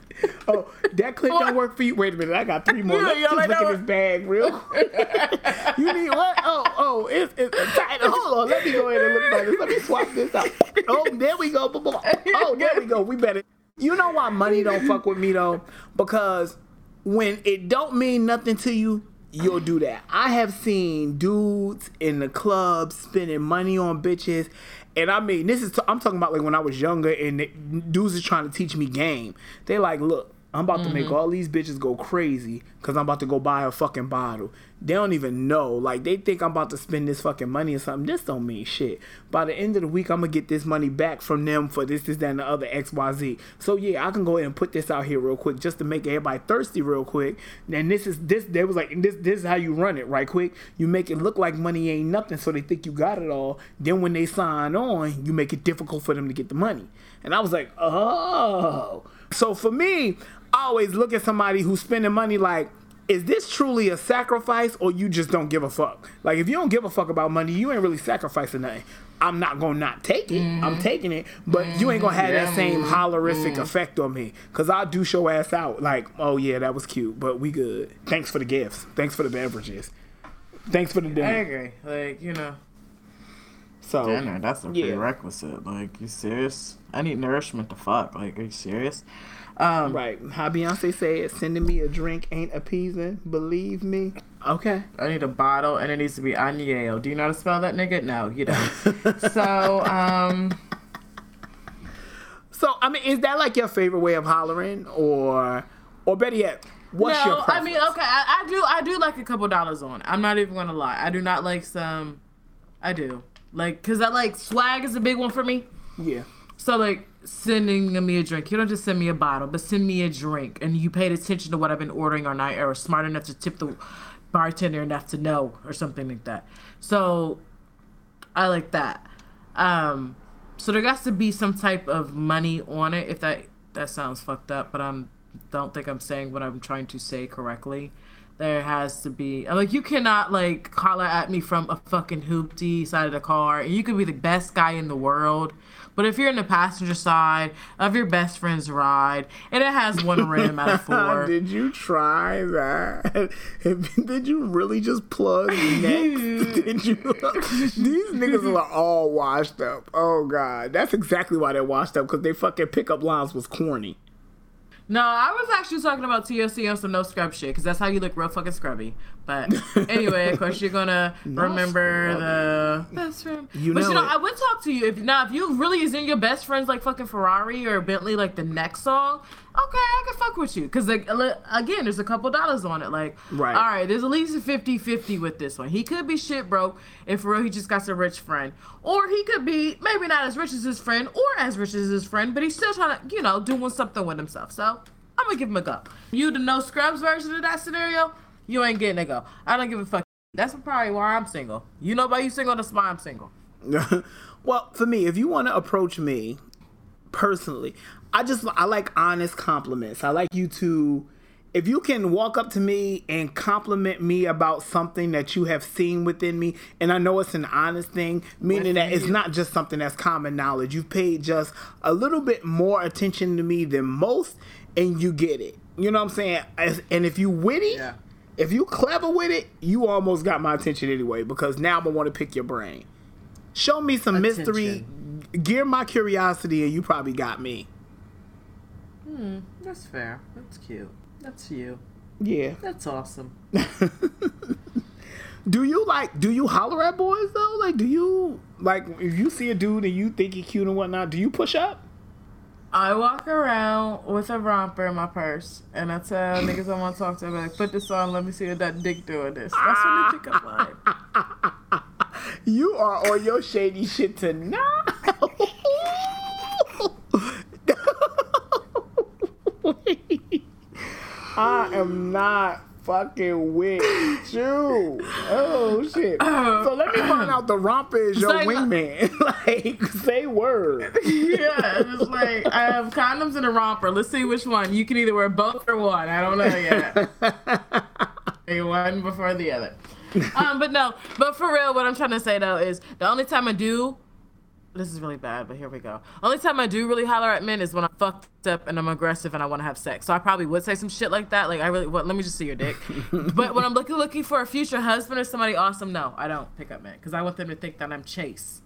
oh, that clip don't work for you. Wait a minute, I got three more. Let's just look at this bag real quick. you need what? Oh, oh, it's, it's a tight. Hold on, let me go ahead and look at this. Let me swap this out. Oh, there we go. Oh, there we go. We better. You know why money don't fuck with me though? Because when it don't mean nothing to you, you'll do that. I have seen dudes in the club spending money on bitches. And I mean, this is I'm talking about like when I was younger and the dudes is trying to teach me game. They like, look, I'm about to make mm-hmm. all these bitches go crazy because I'm about to go buy a fucking bottle. They don't even know. Like they think I'm about to spend this fucking money or something. This don't mean shit. By the end of the week, I'm gonna get this money back from them for this, this, that, and the other X, Y, Z. So yeah, I can go ahead and put this out here real quick just to make everybody thirsty real quick. And this is this. They was like, this, this is how you run it right quick. You make it look like money ain't nothing, so they think you got it all. Then when they sign on, you make it difficult for them to get the money. And I was like, oh. So for me, I always look at somebody who's spending money like, is this truly a sacrifice or you just don't give a fuck? Like if you don't give a fuck about money, you ain't really sacrificing nothing. I'm not gonna not take it. I'm mm-hmm. taking it, but you ain't gonna have that same mm-hmm. hollerific mm. effect on me. Cause I'll do show ass out. Like, oh yeah, that was cute, but we good. Thanks for the gifts. Thanks for the beverages. Thanks for the dinner. I agree. Like you know, So dinner. That's a Yeah. prerequisite. Like you serious? I need nourishment to fuck. Like are you serious? Um, right, how Beyonce said, sending me a drink ain't appeasing. Believe me. Okay. I need a bottle and it needs to be Añejo. Do you know how to spell that nigga? No, you don't. so, um, So I mean, is that like your favorite way of hollering, or, or better yet, what's your no, I mean, okay, I, I do, I do like a couple dollars on. it. I'm not even gonna lie. I do not like some. I do like because I like swag is a big one for me. yeah. So like sending me a drink, you don't just send me a bottle, but send me a drink, and you paid attention to what I've been ordering all night, or smart enough to tip the bartender enough to know, or something like that. So I like that. Um, so there has to be some type of money on it. If that that sounds fucked up, but I'm don't think I'm saying what I'm trying to say correctly. There has to be I'm like you cannot like holler at me from a fucking hoopty side of the car. And you could be the best guy in the world, but if you're in the passenger side of your best friend's ride and it has one rim out of four, Did you try that? Did you really just plug next? Did you? These niggas are all washed up. Oh god, that's exactly why they're washed up because they fucking pickup lines was corny. No, I was actually talking about TLC on some no scrub shit because that's how you look real fucking scrubby. But anyway, of course you're gonna remember the best friend. You but know you know, it. I would talk to you if now if you really is in your best friends like fucking Ferrari or Bentley like the next song. Okay, I can fuck with you because like again, there's a couple dollars on it. Like, Right. all right, there's at least a 50-50 with this one. He could be shit broke if for real he just got a rich friend, or he could be maybe not as rich as his friend or as rich as his friend, but he's still trying to you know doing something with himself. So I'm gonna give him a go. You the no scrubs version of that scenario, you ain't getting a go. I don't give a fuck. That's probably why I'm single. You know why you single? That's why I'm single. well, for me, if you want to approach me personally, I just I like honest compliments. I like you to if you can walk up to me and compliment me about something that you have seen within me, and I know it's an honest thing, meaning that it's not just something that's common knowledge. You've paid just a little bit more attention to me than most, and you get it. You know what I'm saying? As- And if you witty, Yeah. if you clever with it, you almost got my attention anyway. Because now I'm gonna want to pick your brain. Show me some mystery, gear my curiosity, and you probably got me. Hmm. That's fair. That's cute. That's you. Yeah. That's awesome. Do you like? Do you holler at boys though? Like, do you like if you see a dude and you think he's cute and whatnot? Do you push up? I walk around with a romper in my purse, and I tell niggas I want to talk to them, like, put this on, let me see what that dick doing this. That's when they pick up line. You are on your shady shit tonight. I am not fucking with you. Oh shit. So let me find out the romper is your Say- wingman. like, say word. yeah, it's like, I have condoms and a romper. Let's see which one. You can either wear both or one. I don't know yet. One before the other. Um, but no, but for real, what I'm trying to say though is the only time I do this is really bad, but here we go. Only time I do really holler at men is when I'm fucked up and I'm aggressive and I want to have sex. So I probably would say some shit like that. Like I really, what? Let me just see your dick. but when I'm looking looking for a future husband or somebody awesome, no, I don't pick up men because I want them to think that I'm chase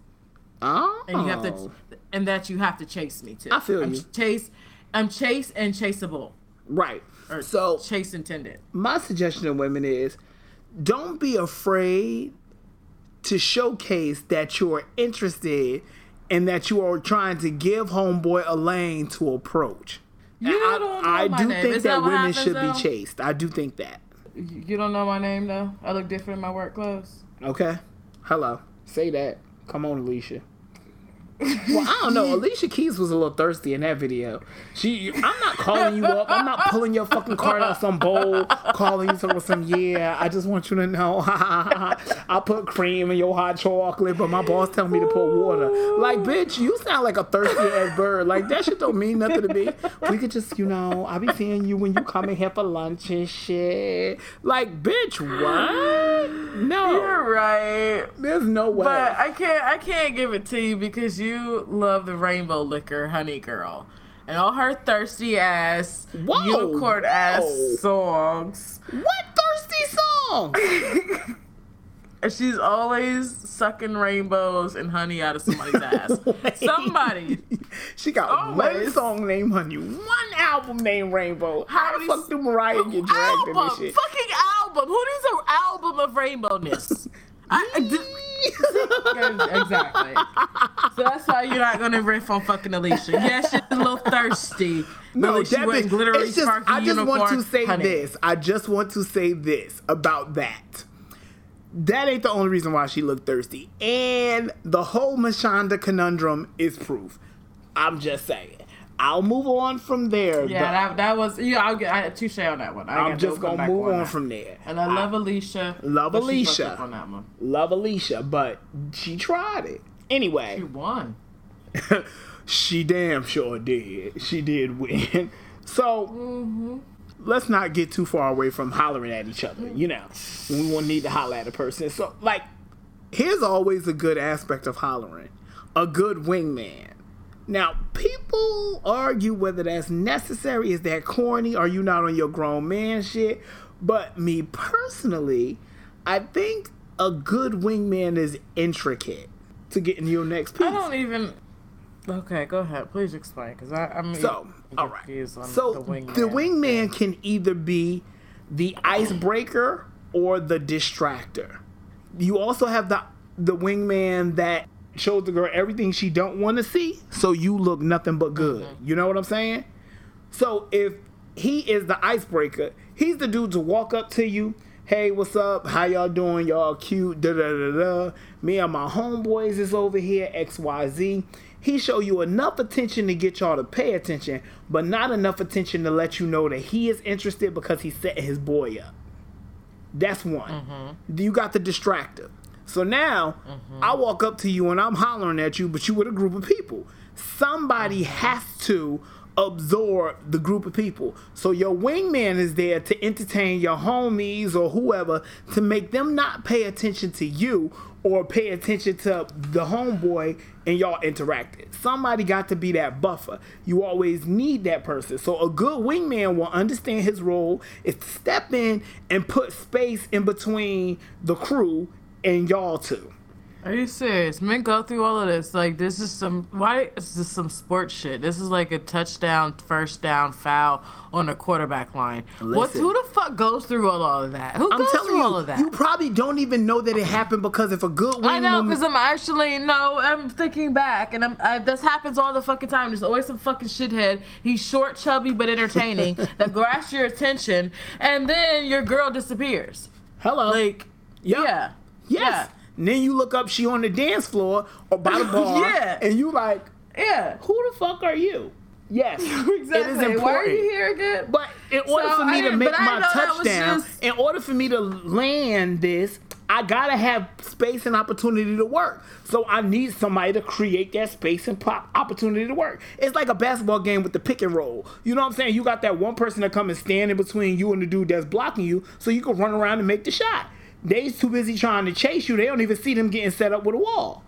Oh. and you have to, oh. and that you have to chase me too. I feel I'm you. Chase, I'm chase and chaseable Right. or So chase intended. my suggestion to women is don't be afraid to showcase that you're interested and that you are trying to give homeboy a lane to approach. You I, don't know I my do name. think Is that, that women happens, should though? be chased. I do think that. You don't know my name though. I look different in my work clothes. Okay? Hello. Say that. Come on, Alicia. Well, I don't know. Alicia Keys was a little thirsty in that video. She, I'm not calling you up. I'm not pulling your fucking card out some bowl, calling you some some. Yeah, I just want you to know. I put cream in your hot chocolate, but my boss tell me to put water. Like, bitch, you sound like a thirsty ass bird. Like that shit don't mean nothing to me. We could just, you know, I be seeing you when you come in here for lunch and shit. Like, bitch, what? No, You're right. there's no way. But I can't I can't give it to you because you love the rainbow liquor, honey girl. And all her thirsty ass, Whoa, unicorn ass whoa. songs. what thirsty song? And she's always sucking rainbows and honey out of somebody's ass. Somebody. She got one song named Honey, one album named Rainbow. How the many fuck do Mariah get dragged in this shit? fucking album. Who needs an album of rainbowness? I, I exactly. So that's why you're not gonna riff on fucking Alicia. Yeah, she's a little thirsty. No, but she that went bitch, glittery, it's just, I just want to say honey. this. I just want to say this about that. That ain't the only reason why she looked thirsty. And the whole Mashonda conundrum is proof. I'm just saying. I'll move on from there. Yeah, that, that was yeah. I'll get I, touche on that one. I I'm just gonna move on that. from there. And I love Alicia. love Alicia. on that one. Love Alicia, but she tried it. Anyway. She won. she damn sure did. She did win. So mm-hmm. let's not get too far away from hollering at each other. You know, we won't need to holler at a person. So like, here's always a good aspect of hollering: a good wingman. Now, people argue whether that's necessary. Is that corny? Are you not on your grown man shit? But me personally, I think a good wingman is intricate to getting your next piece. I don't even. Okay, go ahead. Please explain, because I'm So, all right. So the wingman. the wingman can either be the icebreaker or the distractor. You also have the the wingman that shows the girl everything she don't want to see, so you look nothing but good. Mm-hmm. You know what I'm saying? So if he is the icebreaker, he's the dude to walk up to you. Hey, what's up? How y'all doing? Y'all cute. Da da da da. Me and my homeboys is over here. X Y Z. He show you enough attention to get y'all to pay attention, but not enough attention to let you know that he is interested because he's setting his boy up. That's one. Mm-hmm. You got the distractor. So now I walk up to you and I'm hollering at you, but you with a group of people. Somebody has to absorb the group of people. So your wingman is there to entertain your homies or whoever to make them not pay attention to you or pay attention to the homeboy and y'all interacted. Somebody got to be that buffer. You always need that person. So a good wingman will understand his role is to step in and put space in between the crew and y'all too. Are you serious? Men go through all of this. Like this is some why is this some sports shit? This is like a touchdown, first down, foul on the quarterback line. What who the fuck goes through all, all of that? Who I'm goes telling through you, all of that? you probably don't even know that it happened because if a good wingman, I know because I'm actually no. I'm thinking back, and I'm I, this happens all the fucking time. There's always some fucking shithead. He's short, chubby, but entertaining that grabs your attention, and then your girl disappears. hello, Like, Yup. yeah, yes. And then you look up, she on the dance floor or by the bar, Yeah. and you like, yeah, who the fuck are you? Yes, exactly. it is important. Why are you here again? But in order So, for I me to make my know that was touchdown, just- in order for me to land this, I gotta have space and opportunity to work. So I need somebody to create that space and pop opportunity to work. It's like a basketball game with the pick and roll. You know what I'm saying? You got that one person to come and stand in between you and the dude that's blocking you, so you can run around and make the shot. They's too busy trying to chase you. They don't even see them getting set up with a wall.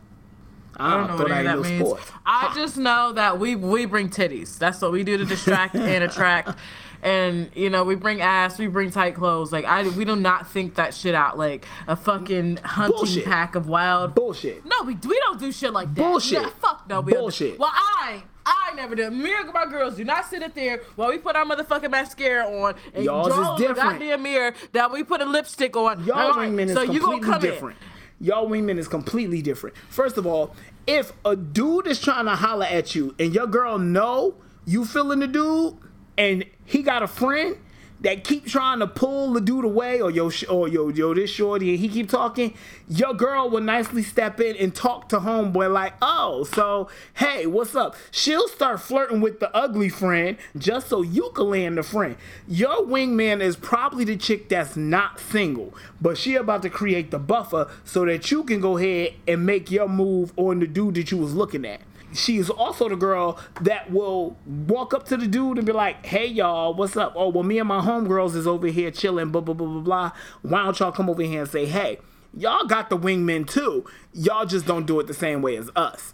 I don't ah, know what that means. I just know that we we bring titties. That's what we do to distract and attract. And you know, we bring ass, we bring tight clothes. Like I, we do not think that shit out like a fucking hunting Bullshit. pack of wild. Bullshit. No, we, we don't do shit like that. Bullshit. Yeah, fuck no. We don't Bullshit. Well, I I never did. Me and my girls do not sit up there while we put our motherfucking mascara on and Y'all's is draw the different. goddamn mirror that we put a lipstick on. Y'all All right, wingman is so completely come in. different. Y'all wingman is completely different. First of all, if a dude is trying to holler at you and your girl know you feeling the dude and he got a friend, that keep trying to pull the dude away, or yo, or yo, yo, this shorty, and he keep talking, your girl will nicely step in and talk to homeboy like, oh, so hey, what's up? She'll start flirting with the ugly friend just so you can land the friend. Your wingman is probably the chick that's not single, but she about to create the buffer so that you can go ahead and make your move on the dude that you was looking at she is also the girl that will walk up to the dude and be like, "Hey y'all, what's up? Oh, well, me and my homegirls is over here chilling. Blah blah blah blah blah. Why don't y'all come over here and say, hey, y'all got the wingmen too. Y'all just don't do it the same way as us.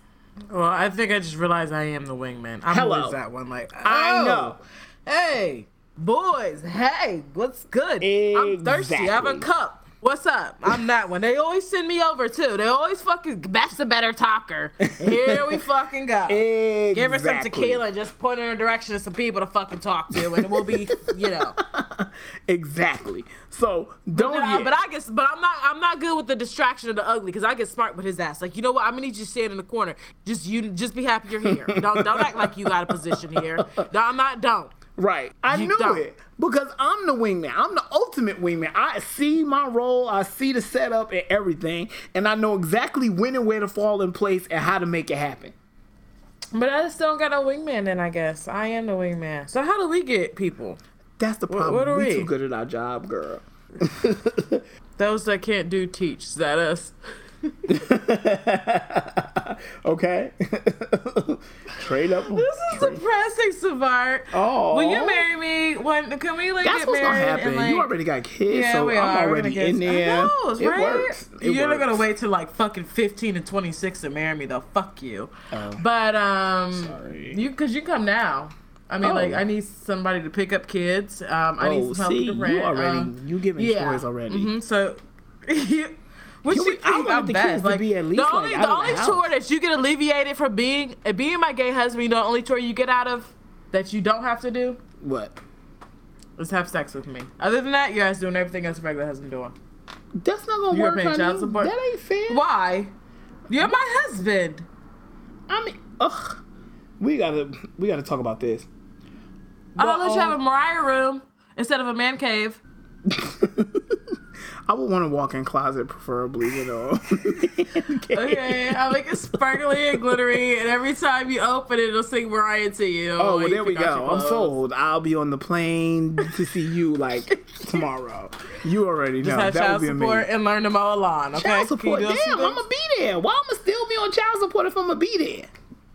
Well, I think I just realized I am the wingman. I'm Hello. always that one. Like, I oh, know. Hey, boys. Hey, what's good? I'm thirsty. I have a cup. What's up? I'm that one. They always send me over too. They always fucking that's the better talker. Here we fucking go. Exactly. Give her some tequila and just point her in a direction of some people to fucking talk to, and we'll be, you know. Exactly. So don't. But, I, yeah. but I guess, but I'm not, I'm not good with the distraction of the ugly because I get smart with his ass. Like, you know what? I'm gonna need you to stand in the corner. Just you, just be happy you're here. Don't, don't act like you got a position here. No, I'm not. Don't. Right. I You knew don't. it because I'm the wingman. I'm the ultimate wingman. I see my role, I see the setup and everything, and I know exactly when and where to fall in place and how to make it happen. But I just don't got no wingman. Then I guess I am the wingman. So how do we get people? That's the problem. what are we we? too good at our job, girl. Those that can't do teach. Is that us? Okay. Trade up. This is depressing, Savart. Oh. Will you marry me? When can we like That's get what's gonna married? happen. and, like, you already got kids, Yeah, so we I'm are. Already gonna in there. Know, it right? works. It You're not gonna wait till like fucking 15 and 26 to marry me though. Fuck you. Oh. But um, Sorry. you because you come now. I mean, Oh. like I need somebody to pick up kids. Um, I need Oh, some help see, with the rent. you already um, you giving yeah. stories already. hmm so. What Can you I want I'm the best? kids to Like, be at least, the like, only out the the only house. chore that you get alleviated from being uh, being my gay husband. The only chore you get out of that you don't have to do What? is have sex with me. Other than that, you guys doing everything else a regular husband doing. That's not gonna You're work. paying child support? That ain't fair. Why? You're my husband. I mean, ugh. We gotta we gotta talk about this. I'll let you have a Mariah room instead of a man cave. I would want a walk-in closet, preferably. You know. Okay, I'll make it sparkly and glittery, and every time you open it, it'll sing Mariah to you. Oh, well, there we go. I'm sold. I'll be on the plane to see you like tomorrow. You already know. That child would be support amazing. and learn to mow a lawn. Okay, Child support. Damn, I'm gonna be there. Why am I still be on child support if I'm gonna be there?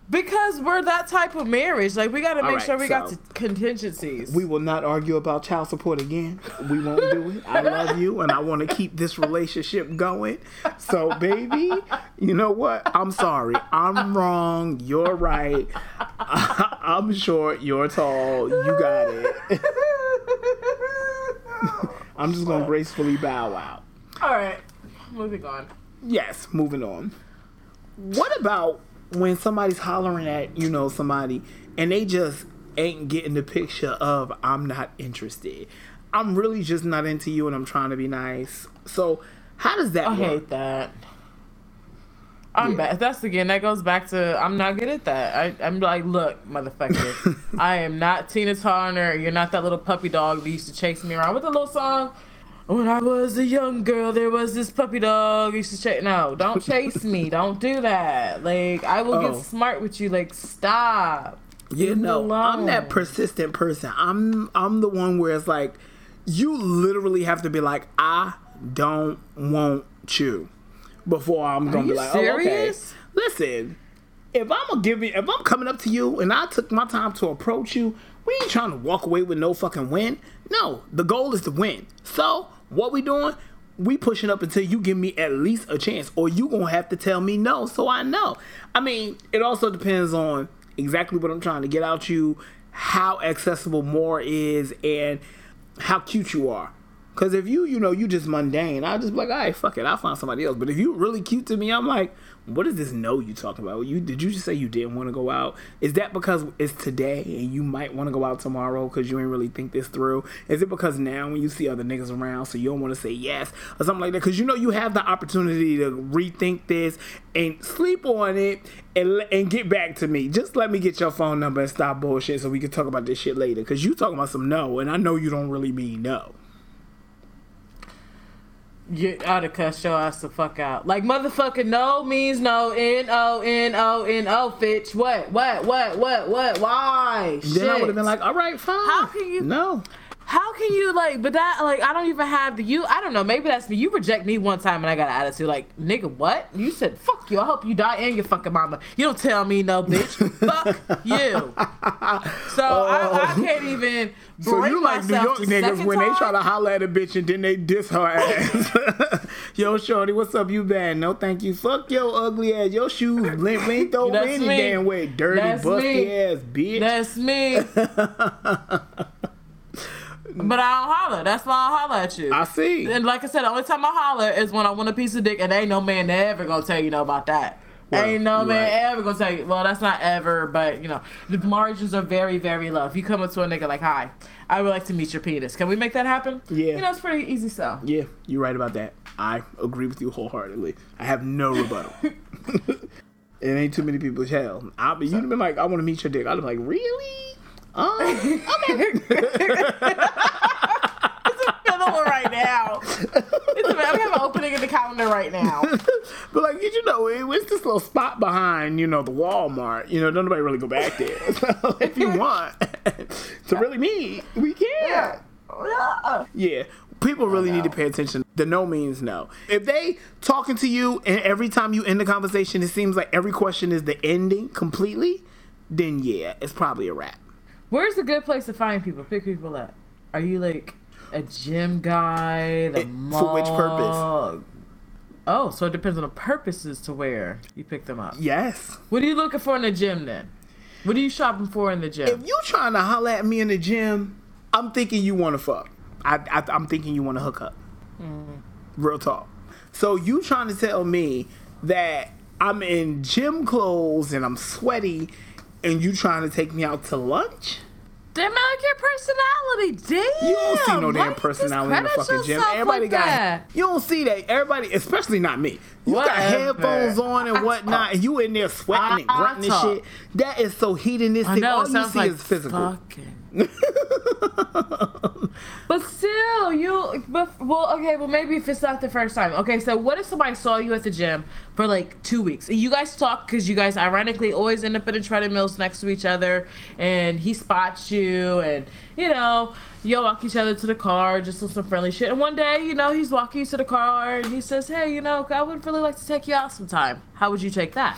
Because we're that type of marriage. Like we got to make right, sure we got so- the contingencies. We will not argue about child support again. We won't do it. I love you and I want to keep this relationship going. So, baby, you know what? I'm sorry. I'm wrong. You're right. I'm short. You're tall. You got it. I'm just going to gracefully bow out. All right, moving on. Yes, moving on. What about when somebody's hollering at, you know, somebody and they just ain't getting the picture of I'm not interested. I'm really just not into you and I'm trying to be nice. So, how does that I work? hate that. I'm Yeah. bad. That's again. That goes back to I'm not good at that. I, I'm like, look, motherfucker, I am not Tina Turner. You're not that little puppy dog that used to chase me around with a little song. When I was a young girl, there was this puppy dog used to chase. No, don't chase me. Don't do that. Like I will Oh. get smart with you. Like stop. You Leave know, I'm that persistent person. I'm I'm the one where it's like you literally have to be like, I don't want you before I'm gonna you be like, oh, okay. Listen, if I'm gonna give you, if I'm coming up to you and I took my time to approach you, we ain't trying to walk away with no fucking win. No, the goal is to win. So what we doing? We pushing up until you give me at least a chance, or you gonna have to tell me no, so I know. I mean, it also depends on exactly what I'm trying to get out you, how accessible more is, and how cute you are. Cause if you, you know, you just mundane, I'll just be like, all right, fuck it, I'll find somebody else. But if you really cute to me, I'm like, what is this no you talking about? You did you just say you didn't want to go out? Is that because it's today and you might want to go out tomorrow because you ain't really think this through? Is it because now when you see other niggas around, so you don't want to say yes or something like that? Because you know you have the opportunity to rethink this and sleep on it and and get back to me. Just let me get your phone number and stop bullshit so we can talk about this shit later. Because you talking about some no, and I know you don't really mean no. You ought to cuss your ass the fuck out. Like motherfucking no means no. N O N O N O. Fitch. What? What? What? What? What? Why? Then I would have been like, all right, fine. How can you- No. How can you like? But that like I don't even have the you. I don't know. Maybe that's me. You reject me one time and I got an attitude. Like nigga, what? You said fuck you. I hope you die and your fucking mama. You don't tell me no, bitch. fuck you. So I, I oh. can't even. So you like New York niggas when they try to holler at a bitch and then they diss her ass. Yo, shorty, what's up? You bad? No, thank you. Fuck your ugly ass. Your shoes ain't throw That's any me. damn way. Dirty, That's busty me. ass bitch. That's me. Mm. but I don't holler. That's why I holler at you. I see. And like I said, the only time I holler is when I want a piece of dick, and ain't no man ever gonna tell you no about that. Well, ain't no man right. ever gonna tell you. Well, that's not ever, but you know, the margins are very, very low. If you come up to a nigga like, "Hi, I would like to meet your penis," can we make that happen? Yeah. you know, it's pretty easy sell. Yeah, you're right about that. I agree with you wholeheartedly. I have no rebuttal. it ain't too many people. Hell, I'll be. You'd been like, I want to meet your dick. I'd be like, really? Another one right now. It's, we have an opening in the calendar right now. But like did you know, it, it's this little spot behind you know the Walmart. You know, don't nobody really go back there. So if you want to really meet, we can. Yeah. Yeah. People really need to pay attention. The no means no. If they talking to you and every time you end the conversation, it seems like every question is the ending completely, then yeah, it's probably a wrap. Where's a good place to find people? Pick people up. Are you like a gym guy? The It- for which purpose? Oh, so it depends on the purposes to where you pick them up. Yes. What are you looking for in the gym then? What are you shopping for in the gym? If you trying to holler at me in the gym, I'm thinking you want to fuck. I, I, I'm thinking you want to hook up. Mm-hmm. Real talk. So you trying to tell me that I'm in gym clothes and I'm sweaty, and you trying to take me out to lunch? Damn, like your personality. Damn. You don't see no damn personality in the fucking gym. Everybody like got. that? You don't see that. Everybody, especially not me. You got headphones on and whatnot, and you in there sweating and I grunting and shit. That is so hedonistic. Know All you see like is physical. fucking. but still, you. But well, okay. Well, maybe if it's not the first time. Okay, so what if somebody saw you at the gym for like two weeks? You guys talk because you guys ironically always end up in the treadmills next to each other, and he spots you, and you know. You'll walk each other to the car, just on some friendly shit. And one day, you know, he's walking you to the car and he says, Hey, you know, I would really like to take you out sometime. How would you take that?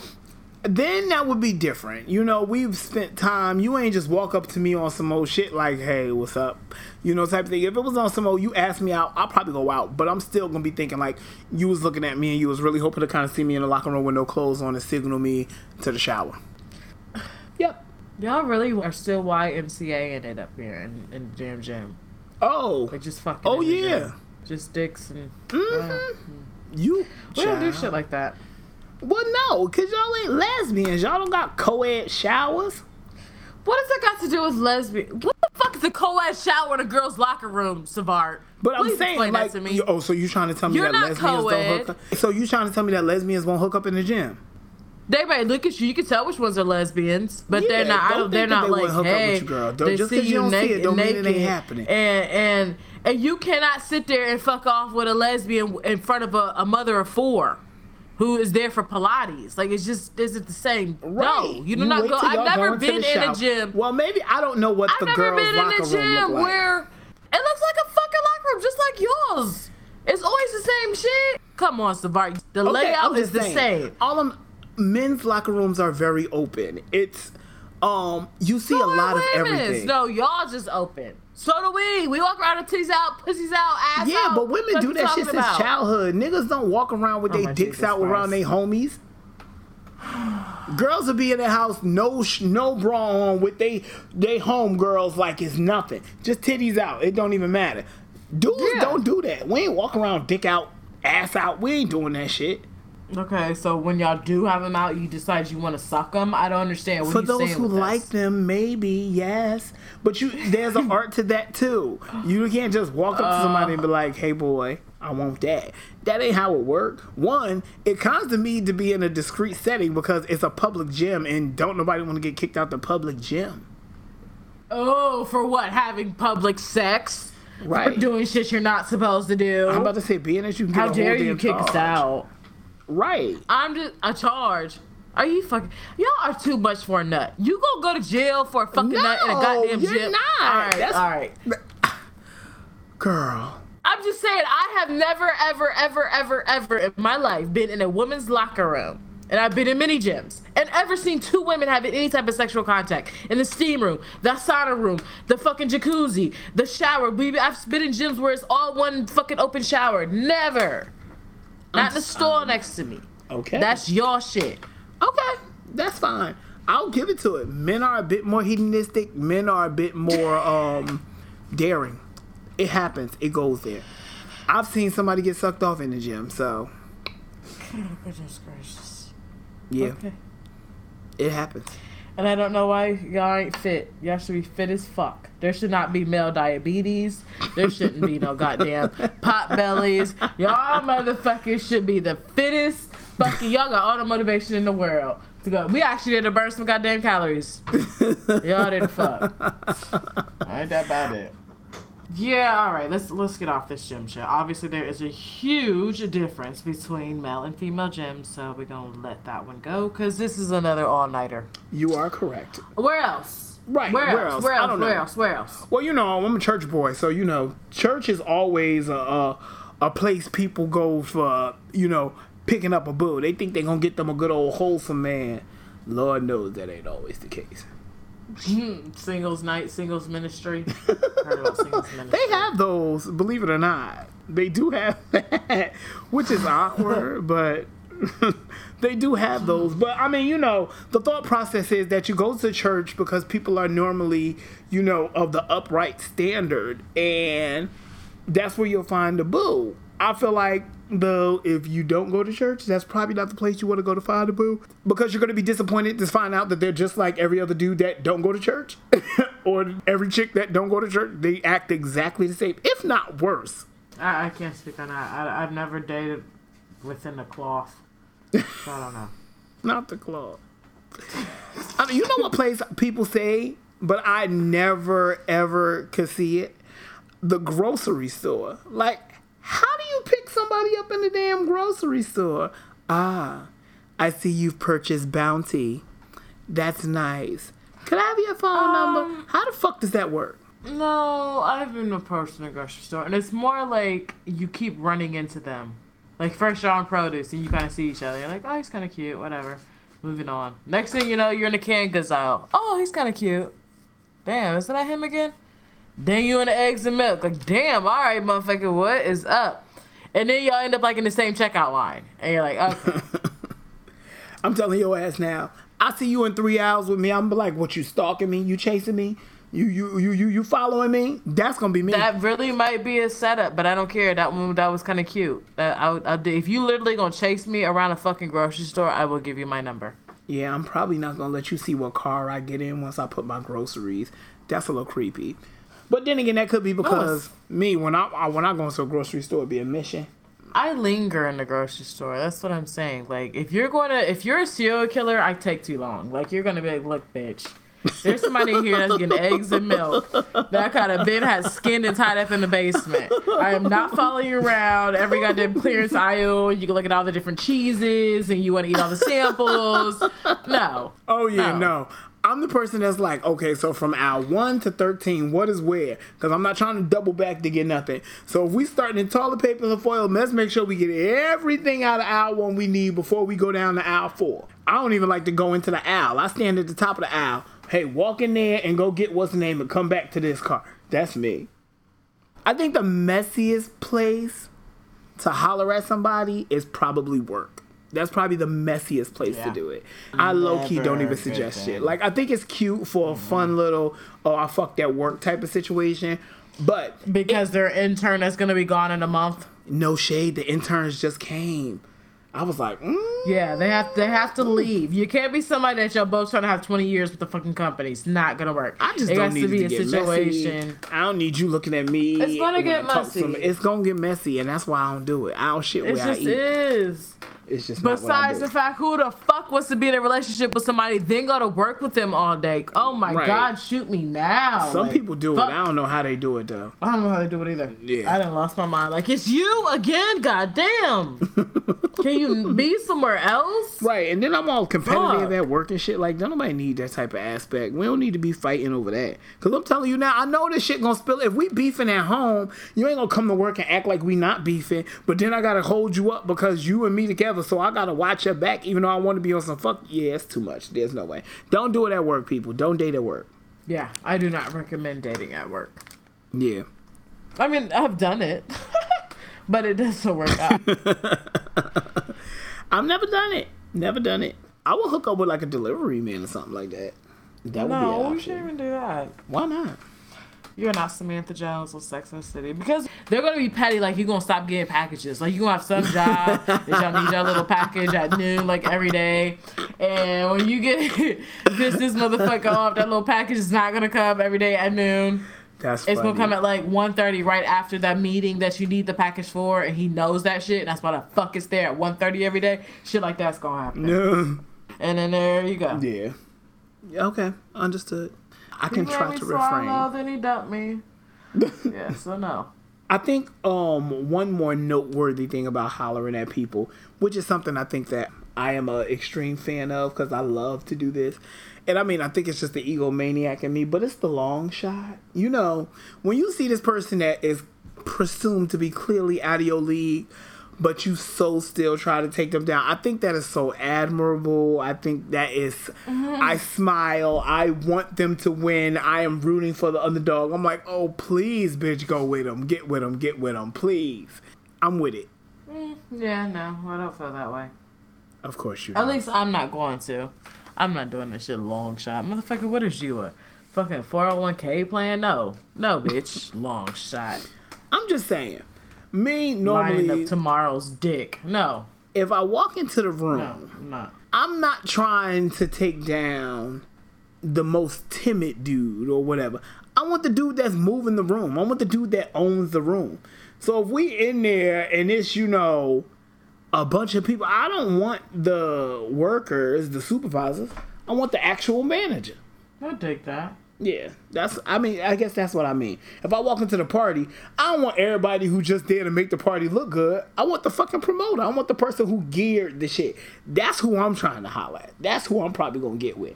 Then that would be different. You know, we've spent time. You ain't just walk up to me on some old shit like, "Hey, what's up?" You know, type of thing. If it was on some old, you asked me out, I'll probably go out. But I'm still gonna be thinking like, you was looking at me and you was really hoping to kind of see me in the locker room with no clothes on and signal me to the shower. Yep. Y'all really are still YMCA in it up here in, in Jam Jam. Oh, Like just fucking. Oh, yeah. Just dicks and. Mm-hmm. you. We don't do shit like that. Well, no, cause y'all ain't lesbians. Y'all don't got co-ed showers. What does that got to do with lesbian? What the fuck is a co-ed shower in a girl's locker room, Savard? But I'm Please saying, explain like, that to me. oh, so you trying to tell me You're that lesbians don't hook up? So you trying to tell me that lesbians won't hook up in the gym? They might look at you. You can tell which ones are lesbians, but Yeah, they're not. Don't don't. They're not they like, wouldn't hook up with hey, you, girl. Don't- they just see you you don't see it naked, don't mean it ain't happening. And and and you cannot sit there and fuck off with a lesbian in front of a, a mother of four. Who is there for Pilates? Like it's just is it the same? No, you do not go. I've never been in a gym. Well, maybe I don't know what I've the never girls' been in a gym like. where it looks like a fucking locker room, just like yours. It's always the same shit. Come on, Savard. The Okay, layout is the saying, same. All of men's locker rooms are very open. It's um, you see a lot of everything. No, y'all just open. So do we. We walk around with titties out, pussies out, ass out. Yeah, out. but women What do that shit talking since about? childhood. Niggas don't walk around with Oh their dicks Jesus out around their homies. Girls will be in the house, no sh- no bra on, with they they home girls like it's nothing. Just titties out. It don't even matter. Dudes Yeah. don't do that. We ain't walk around dick out, ass out. We ain't doing that shit. Okay, so when y'all do have them out, you decide you want to suck them. I don't understand what For you those who like this. them, maybe yes. But you, there's an art to that too. You can't just walk up to uh, somebody and be like, "Hey, boy, I want that." That ain't how it works. One, it comes to me to be in a discreet setting because it's a public gym, and don't nobody want to get kicked out the public gym. Oh, for what? Having public sex? Right. For doing shit you're not supposed to do? I'm about to say, being that you can get How dare you kick us out? Right. I'm just a charge. Are you fucking? Y'all are too much for a nut. You gonna go to jail for a fucking nut in a No, goddamn you're gym? not. All right, That's- all right. Girl. I'm just saying, I have never, ever, ever, ever, ever in my life been in a woman's locker room. And I've been in many gyms and ever seen two women having any type of sexual contact in the steam room, the sauna room, the fucking jacuzzi, the shower. We, I've been in gyms where it's all one fucking open shower. Never. Not in the stall um, next to me. Okay. That's your shit. Okay, that's fine. I'll give it to it. Men are a bit more hedonistic. Men are a bit more um daring. It happens. It goes there. I've seen somebody get sucked off in the gym, so Goodness gracious. yeah, Okay. it happens. And I don't know why y'all ain't fit. Y'all should be fit as fuck. There should not be male diabetes. There shouldn't be no goddamn pot bellies. Y'all motherfuckers should be the fittest fucking. Y'all got all the motivation in the world to go. We actually did to burn some goddamn calories. Y'all didn't fuck. Ain't that about it? Yeah, all right. Let's let's get off this gym shit. Obviously, there is a huge difference between male and female gyms, so we're gonna let that one go because this is another all nighter. You are correct. Where else? Right, Where, where else? else? Where I else? don't Where know. else? Where else? Well, you know, I'm a church boy, so you know, church is always a a, a place people go for, you know, picking up a boo. They think they're gonna get them a good old wholesome man. Lord knows that ain't always the case. Singles night, singles ministry. Singles ministry. They have those, believe it or not. They do have that, which is awkward, but they do have those. But I mean, you know, the thought process is that you go to church because people are normally, you know, of the upright standard, and that's where you'll find the boo. I feel like though if you don't go to church, that's probably not the place you want to go to find a boo because you're going to be disappointed to find out that they're just like every other dude that don't go to church or every chick that don't go to church. They act exactly the same, if not worse. I, I can't speak on that. I, I've never dated within the cloth. So I don't know. Not the cloth I mean, you know what place people say, but I never ever could see it? The grocery store. Like, how do you pick somebody up in the damn grocery store? Ah, I see you've purchased Bounty. That's nice. Could I have your phone number? How the fuck does that work? No, I've been approached in a grocery store, and it's more like you keep running into them. Like first you're on produce, and you kind of see each other. You're like, oh, he's kind of cute, whatever. Moving on. Next thing you know, you're in the canned goods aisle. Oh, he's kind of cute. Damn, isn't that him again? Then you in the eggs and milk. Like, damn, all right, motherfucker, what is up? And then y'all end up like in the same checkout line, and you're like, okay. I'm telling your ass now. I see you in three hours with me. I'm like, what? You stalking me? You chasing me? You you you you you following me? That's gonna be me. That really might be a setup, but I don't care. That one that was kind of cute. That I, would- I, if you literally gonna chase me around a fucking grocery store, I will give you my number. Yeah, I'm probably not gonna let you see what car I get in once I put my groceries. That's a little creepy. But then again, that could be because me when I I- when I go into a grocery store, it'd be a mission. I linger in the grocery store. That's what I'm saying. Like, if you're going to, if you're a serial killer, I take too long. Like, you're gonna be like, look, bitch. There's somebody in here that's getting eggs and milk. That kind of been has skinned and tied up in the basement. I am not following you around every goddamn clearance aisle. You can look at all the different cheeses and you want to eat all the samples. No. Oh yeah, No. no. I'm the person that's like, okay, so from aisle one to thirteen, what is where? Because I'm not trying to double back to get nothing. So if we starting in toilet paper and the foil, let's make sure we get everything out of aisle one we need before we go down to aisle four. I don't even like to go into the aisle. I stand at the top of the aisle. Hey, walk in there and go get what's the name and come back to this car. That's me. I think the messiest place to holler at somebody is probably work. That's probably the messiest place Yeah. to do it. I low key don't even suggest good shit. Like I think it's cute for a fun little oh I fucked at work type of situation, but Because their intern is gonna be gone in a month. no shade. The interns just came. I was like, mm, Yeah, they have they have to leave. You can't be somebody that y'all both trying to have twenty years with the fucking company. It's not gonna work. I just it don't need to be it to a get situation. messy. I don't need you looking at me. It's gonna get I to messy. It's gonna get messy, and that's why I don't do it. I don't shit It where I just eat. is. It's just not what I Besides do. the fact, who the fuck wants to be in a relationship with somebody, then go to work with them all day? Oh my Right. god, shoot me now! Some Like, people do fuck. it. I don't know how they do it though. I don't know how they do it either. Yeah. I done lost my mind. Like it's you again. Goddamn. Can you be somewhere else? Right, and then I'm all competitive Fuck. at work and shit. Like, don't nobody need that type of aspect. We don't need to be fighting over that. Cause I'm telling you now, I know this shit gonna spill. If we beefing at home, you ain't gonna come to work and act like we not beefing. But then I gotta hold you up because you and me together. So I gotta watch her back, even though I want to be on some fuck. Yeah, it's too much. There's no way. Don't do it at work, people. Don't date at work. Yeah, I do not recommend dating at work. Yeah. I mean, I've done it, but it doesn't work out. I've never done it. Never done it. I will hook up with like a delivery man or something like that. That would be no, an we shouldn't even do that. Why not? You're not Samantha Jones or Sex and the City because they're gonna be petty. Like you're gonna stop getting packages. Like you gonna have some job that y'all need your little package at noon, like every day. And when you get this this motherfucker off, that little package is not gonna come every day at noon. That's It's funny. gonna come at like 1.30 right after that meeting that you need the package for, and he knows that shit. And that's why the fuck it's there at 1.30 every day. Shit like that's gonna happen. No. And then there you go. Yeah, Okay, understood. I can try to refrain. then he dumped me. yeah, so no. I think um one more noteworthy thing about hollering at people, which is something I think that I am a extreme fan of because I love to do this. And I mean, I think it's just the egomaniac in me, but it's the long shot. You know, when you see this person that is presumed to be clearly out of your league, but you so still try to take them down. I think that is so admirable. I think that is, mm-hmm. I smile. I want them to win. I am rooting for the underdog. I'm like, oh, please, bitch, go with them. Get with them. Get with them. Please. I'm with it. Mm. Yeah, no, I don't feel that way. Of course you At don't. least I'm not going to. I'm not doing this shit long shot. Motherfucker, what is you, a fucking 401k plan? No. No, bitch. long shot. I'm just saying. Me, normally, up tomorrow's dick. No. if I walk into the room, No, I'm not. I'm not trying to take down the most timid dude or whatever. I want the dude that's moving the room. I want the dude that owns the room. So if we in there and it's, you know, a bunch of people, I don't want the workers, the supervisors. I want the actual manager. I take that. Yeah, that's. I mean, I guess that's what I mean. If I walk into the party, I don't want everybody who just there to make the party look good. I want the fucking promoter. I want the person who geared the shit. That's who I'm trying to holler at. That's who I'm probably gonna get with.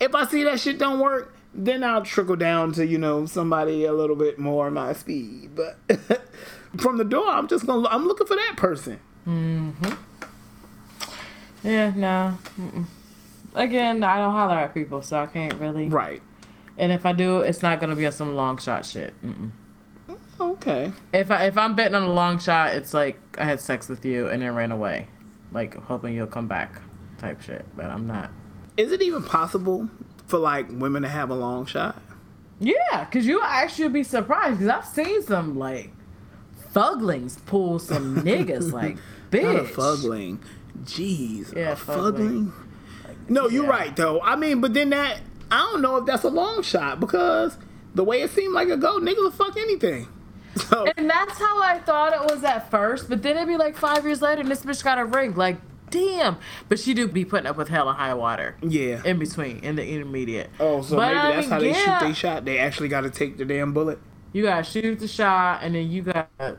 If I see that shit don't work, then I'll trickle down to you know somebody a little bit more my speed. But from the door, I'm just gonna. I'm looking for that person. Mhm. Yeah, no. Mm-mm. Again, I don't holler at people, so I can't really. Right. And if I do, it's not gonna be on some long shot shit. Mm-mm. Okay. If I if I'm betting on a long shot, it's like I had sex with you and then ran away, like hoping you'll come back, type shit. But I'm not. Is it even possible for like women to have a long shot? Yeah, cause you actually be surprised. Cause I've seen some like thuglings pull some niggas like bitch. Not a fugling. Jeez. Yeah, a fugling. fugling. No, you're yeah. right though. I mean, but then that I don't know if that's a long shot because the way it seemed like a go, niggas will fuck anything. So And that's how I thought it was at first. But then it'd be like five years later, and this bitch got a ring. Like, damn. But she do be putting up with hell and high water yeah. in between, in the intermediate. Oh, so But, maybe I that's mean, how they yeah. shoot they shot. They actually got to take the damn bullet. You gotta shoot the shot, and then you gotta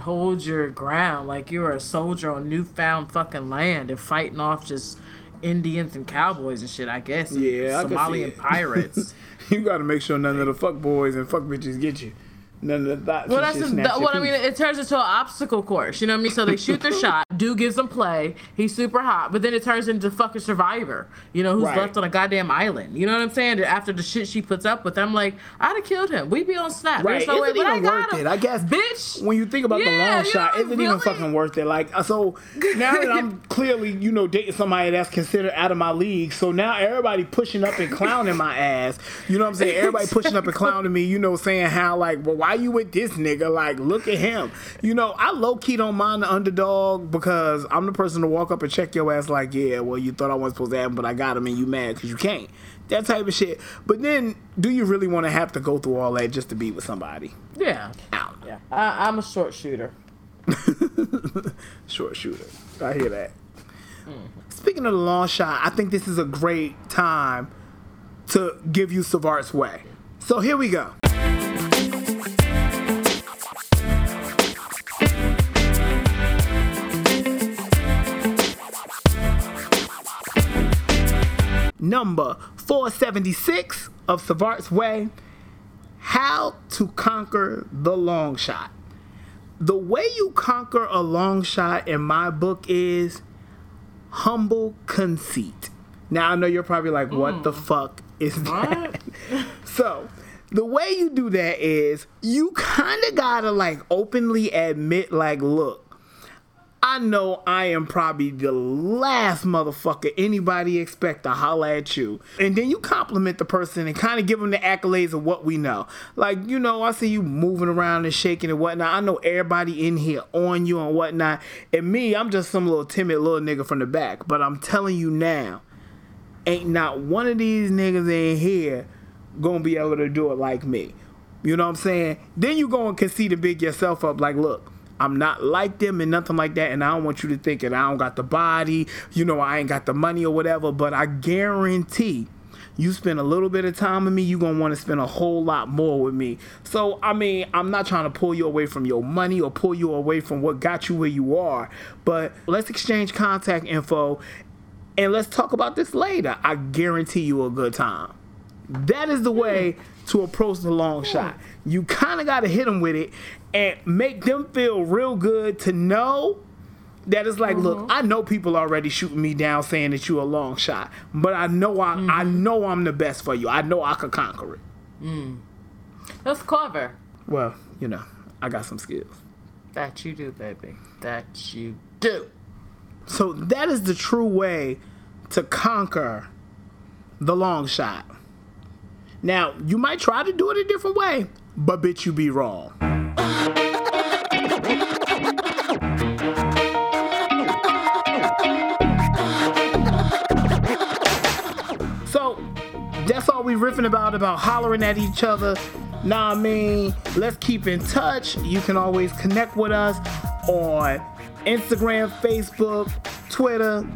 hold your ground like you're a soldier on newfound fucking land and fighting off just Indians and cowboys and shit. I guess. Yeah, I can see Somalian pirates. you got to make sure none of the fuck boys and fuck bitches get you. none of the thoughts. Well, that's shit the, what I mean. It turns into an obstacle course. You know what I mean? So they shoot their shot. Dude gives him play. He's super hot, but then it turns into fucking Survivor. You know, who's Right. left on a goddamn island. You know what I'm saying? After the shit she puts up with, I'm like, I'd have killed him. We'd be on snap. Right. There's no Isn't even got worth him. it. I guess bitch. when you think about the long shot, isn't even fucking worth it. Like so now that I'm clearly, you know, dating somebody that's considered out of my league, so now everybody pushing up and clowning my ass. You know what I'm saying? Everybody pushing up and clowning me, you know, saying how like, well, why you with this nigga? Like, look at him. You know, I low key don't mind the underdog because I'm the person to walk up and check your ass like, yeah, well, you thought I wasn't supposed to have him, but I got him and you mad because you can't. That type of shit. But then, do you really want to have to go through all that just to be with somebody? Yeah. Out. Yeah. I, I'm a short shooter. short shooter. I hear that. Speaking of the long shot, I think this is a great time to give you Savart's way. So here we go. Number 476 of Savart's Way How to Conquer the Long Shot the way you conquer a long shot in my book is humble conceit. Now I know you're probably like, what the mm. fuck is that? so the way you do that is you kind of gotta like openly admit, like, look, I know I am probably the last motherfucker anybody expect to holler at you. And then you compliment the person and kind of give them the accolades of what we know. Like, you know, I see you moving around and shaking and whatnot. I know everybody in here on you and whatnot. And me, I'm just some little timid little nigga from the back. But I'm telling you now, ain't not one of these niggas in here gonna be able to do it like me. You know what I'm saying? Then you go and concede and big yourself up like, look, I'm not like them and nothing like that, and I don't want you to think that I don't got the body, you know, I ain't got the money or whatever, but I guarantee you spend a little bit of time with me, you gonna want to spend a whole lot more with me. So I mean, I'm not trying to pull you away from your money or pull you away from what got you where you are, but let's exchange contact info and let's talk about this later. I guarantee you a good time. That is the way hmm. to approach the long hmm. shot. You kind of got to hit them with it and make them feel real good to know that it's like, look, mm-hmm. I know people already shooting me down saying that you a long shot, but I know I, I mm-hmm. know I'm the best for you. I know I could conquer it. Mm. That's clever. Well, you know, I got some skills. That you do, baby. That you do. So that is the true way to conquer the long shot. Now, you might try to do it a different way, but bitch, you be wrong. We riffing about about hollering at each other. Nah, I mean, let's keep in touch. You can always connect with us on Instagram, Facebook, Twitter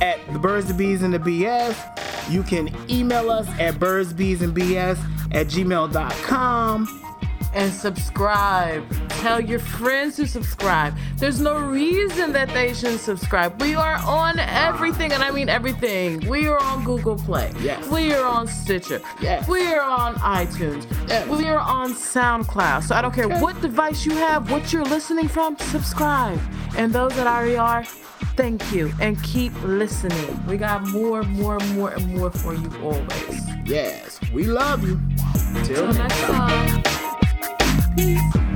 at the Birds, the Bees, and the BS. You can email us at birdsbeesandbs at gmail.com. and subscribe. Tell your friends to subscribe. There's no reason that they shouldn't subscribe. We are on everything, and I mean everything. We are on Google Play. Yes. We are on Stitcher. Yes. We are on iTunes. Yes. We are on SoundCloud. So I don't care what device you have, what you're listening from, subscribe. And those that already are, thank you. And keep listening. We got more, more, more, and more for you always. Yes, we love you. Till next time. Peace.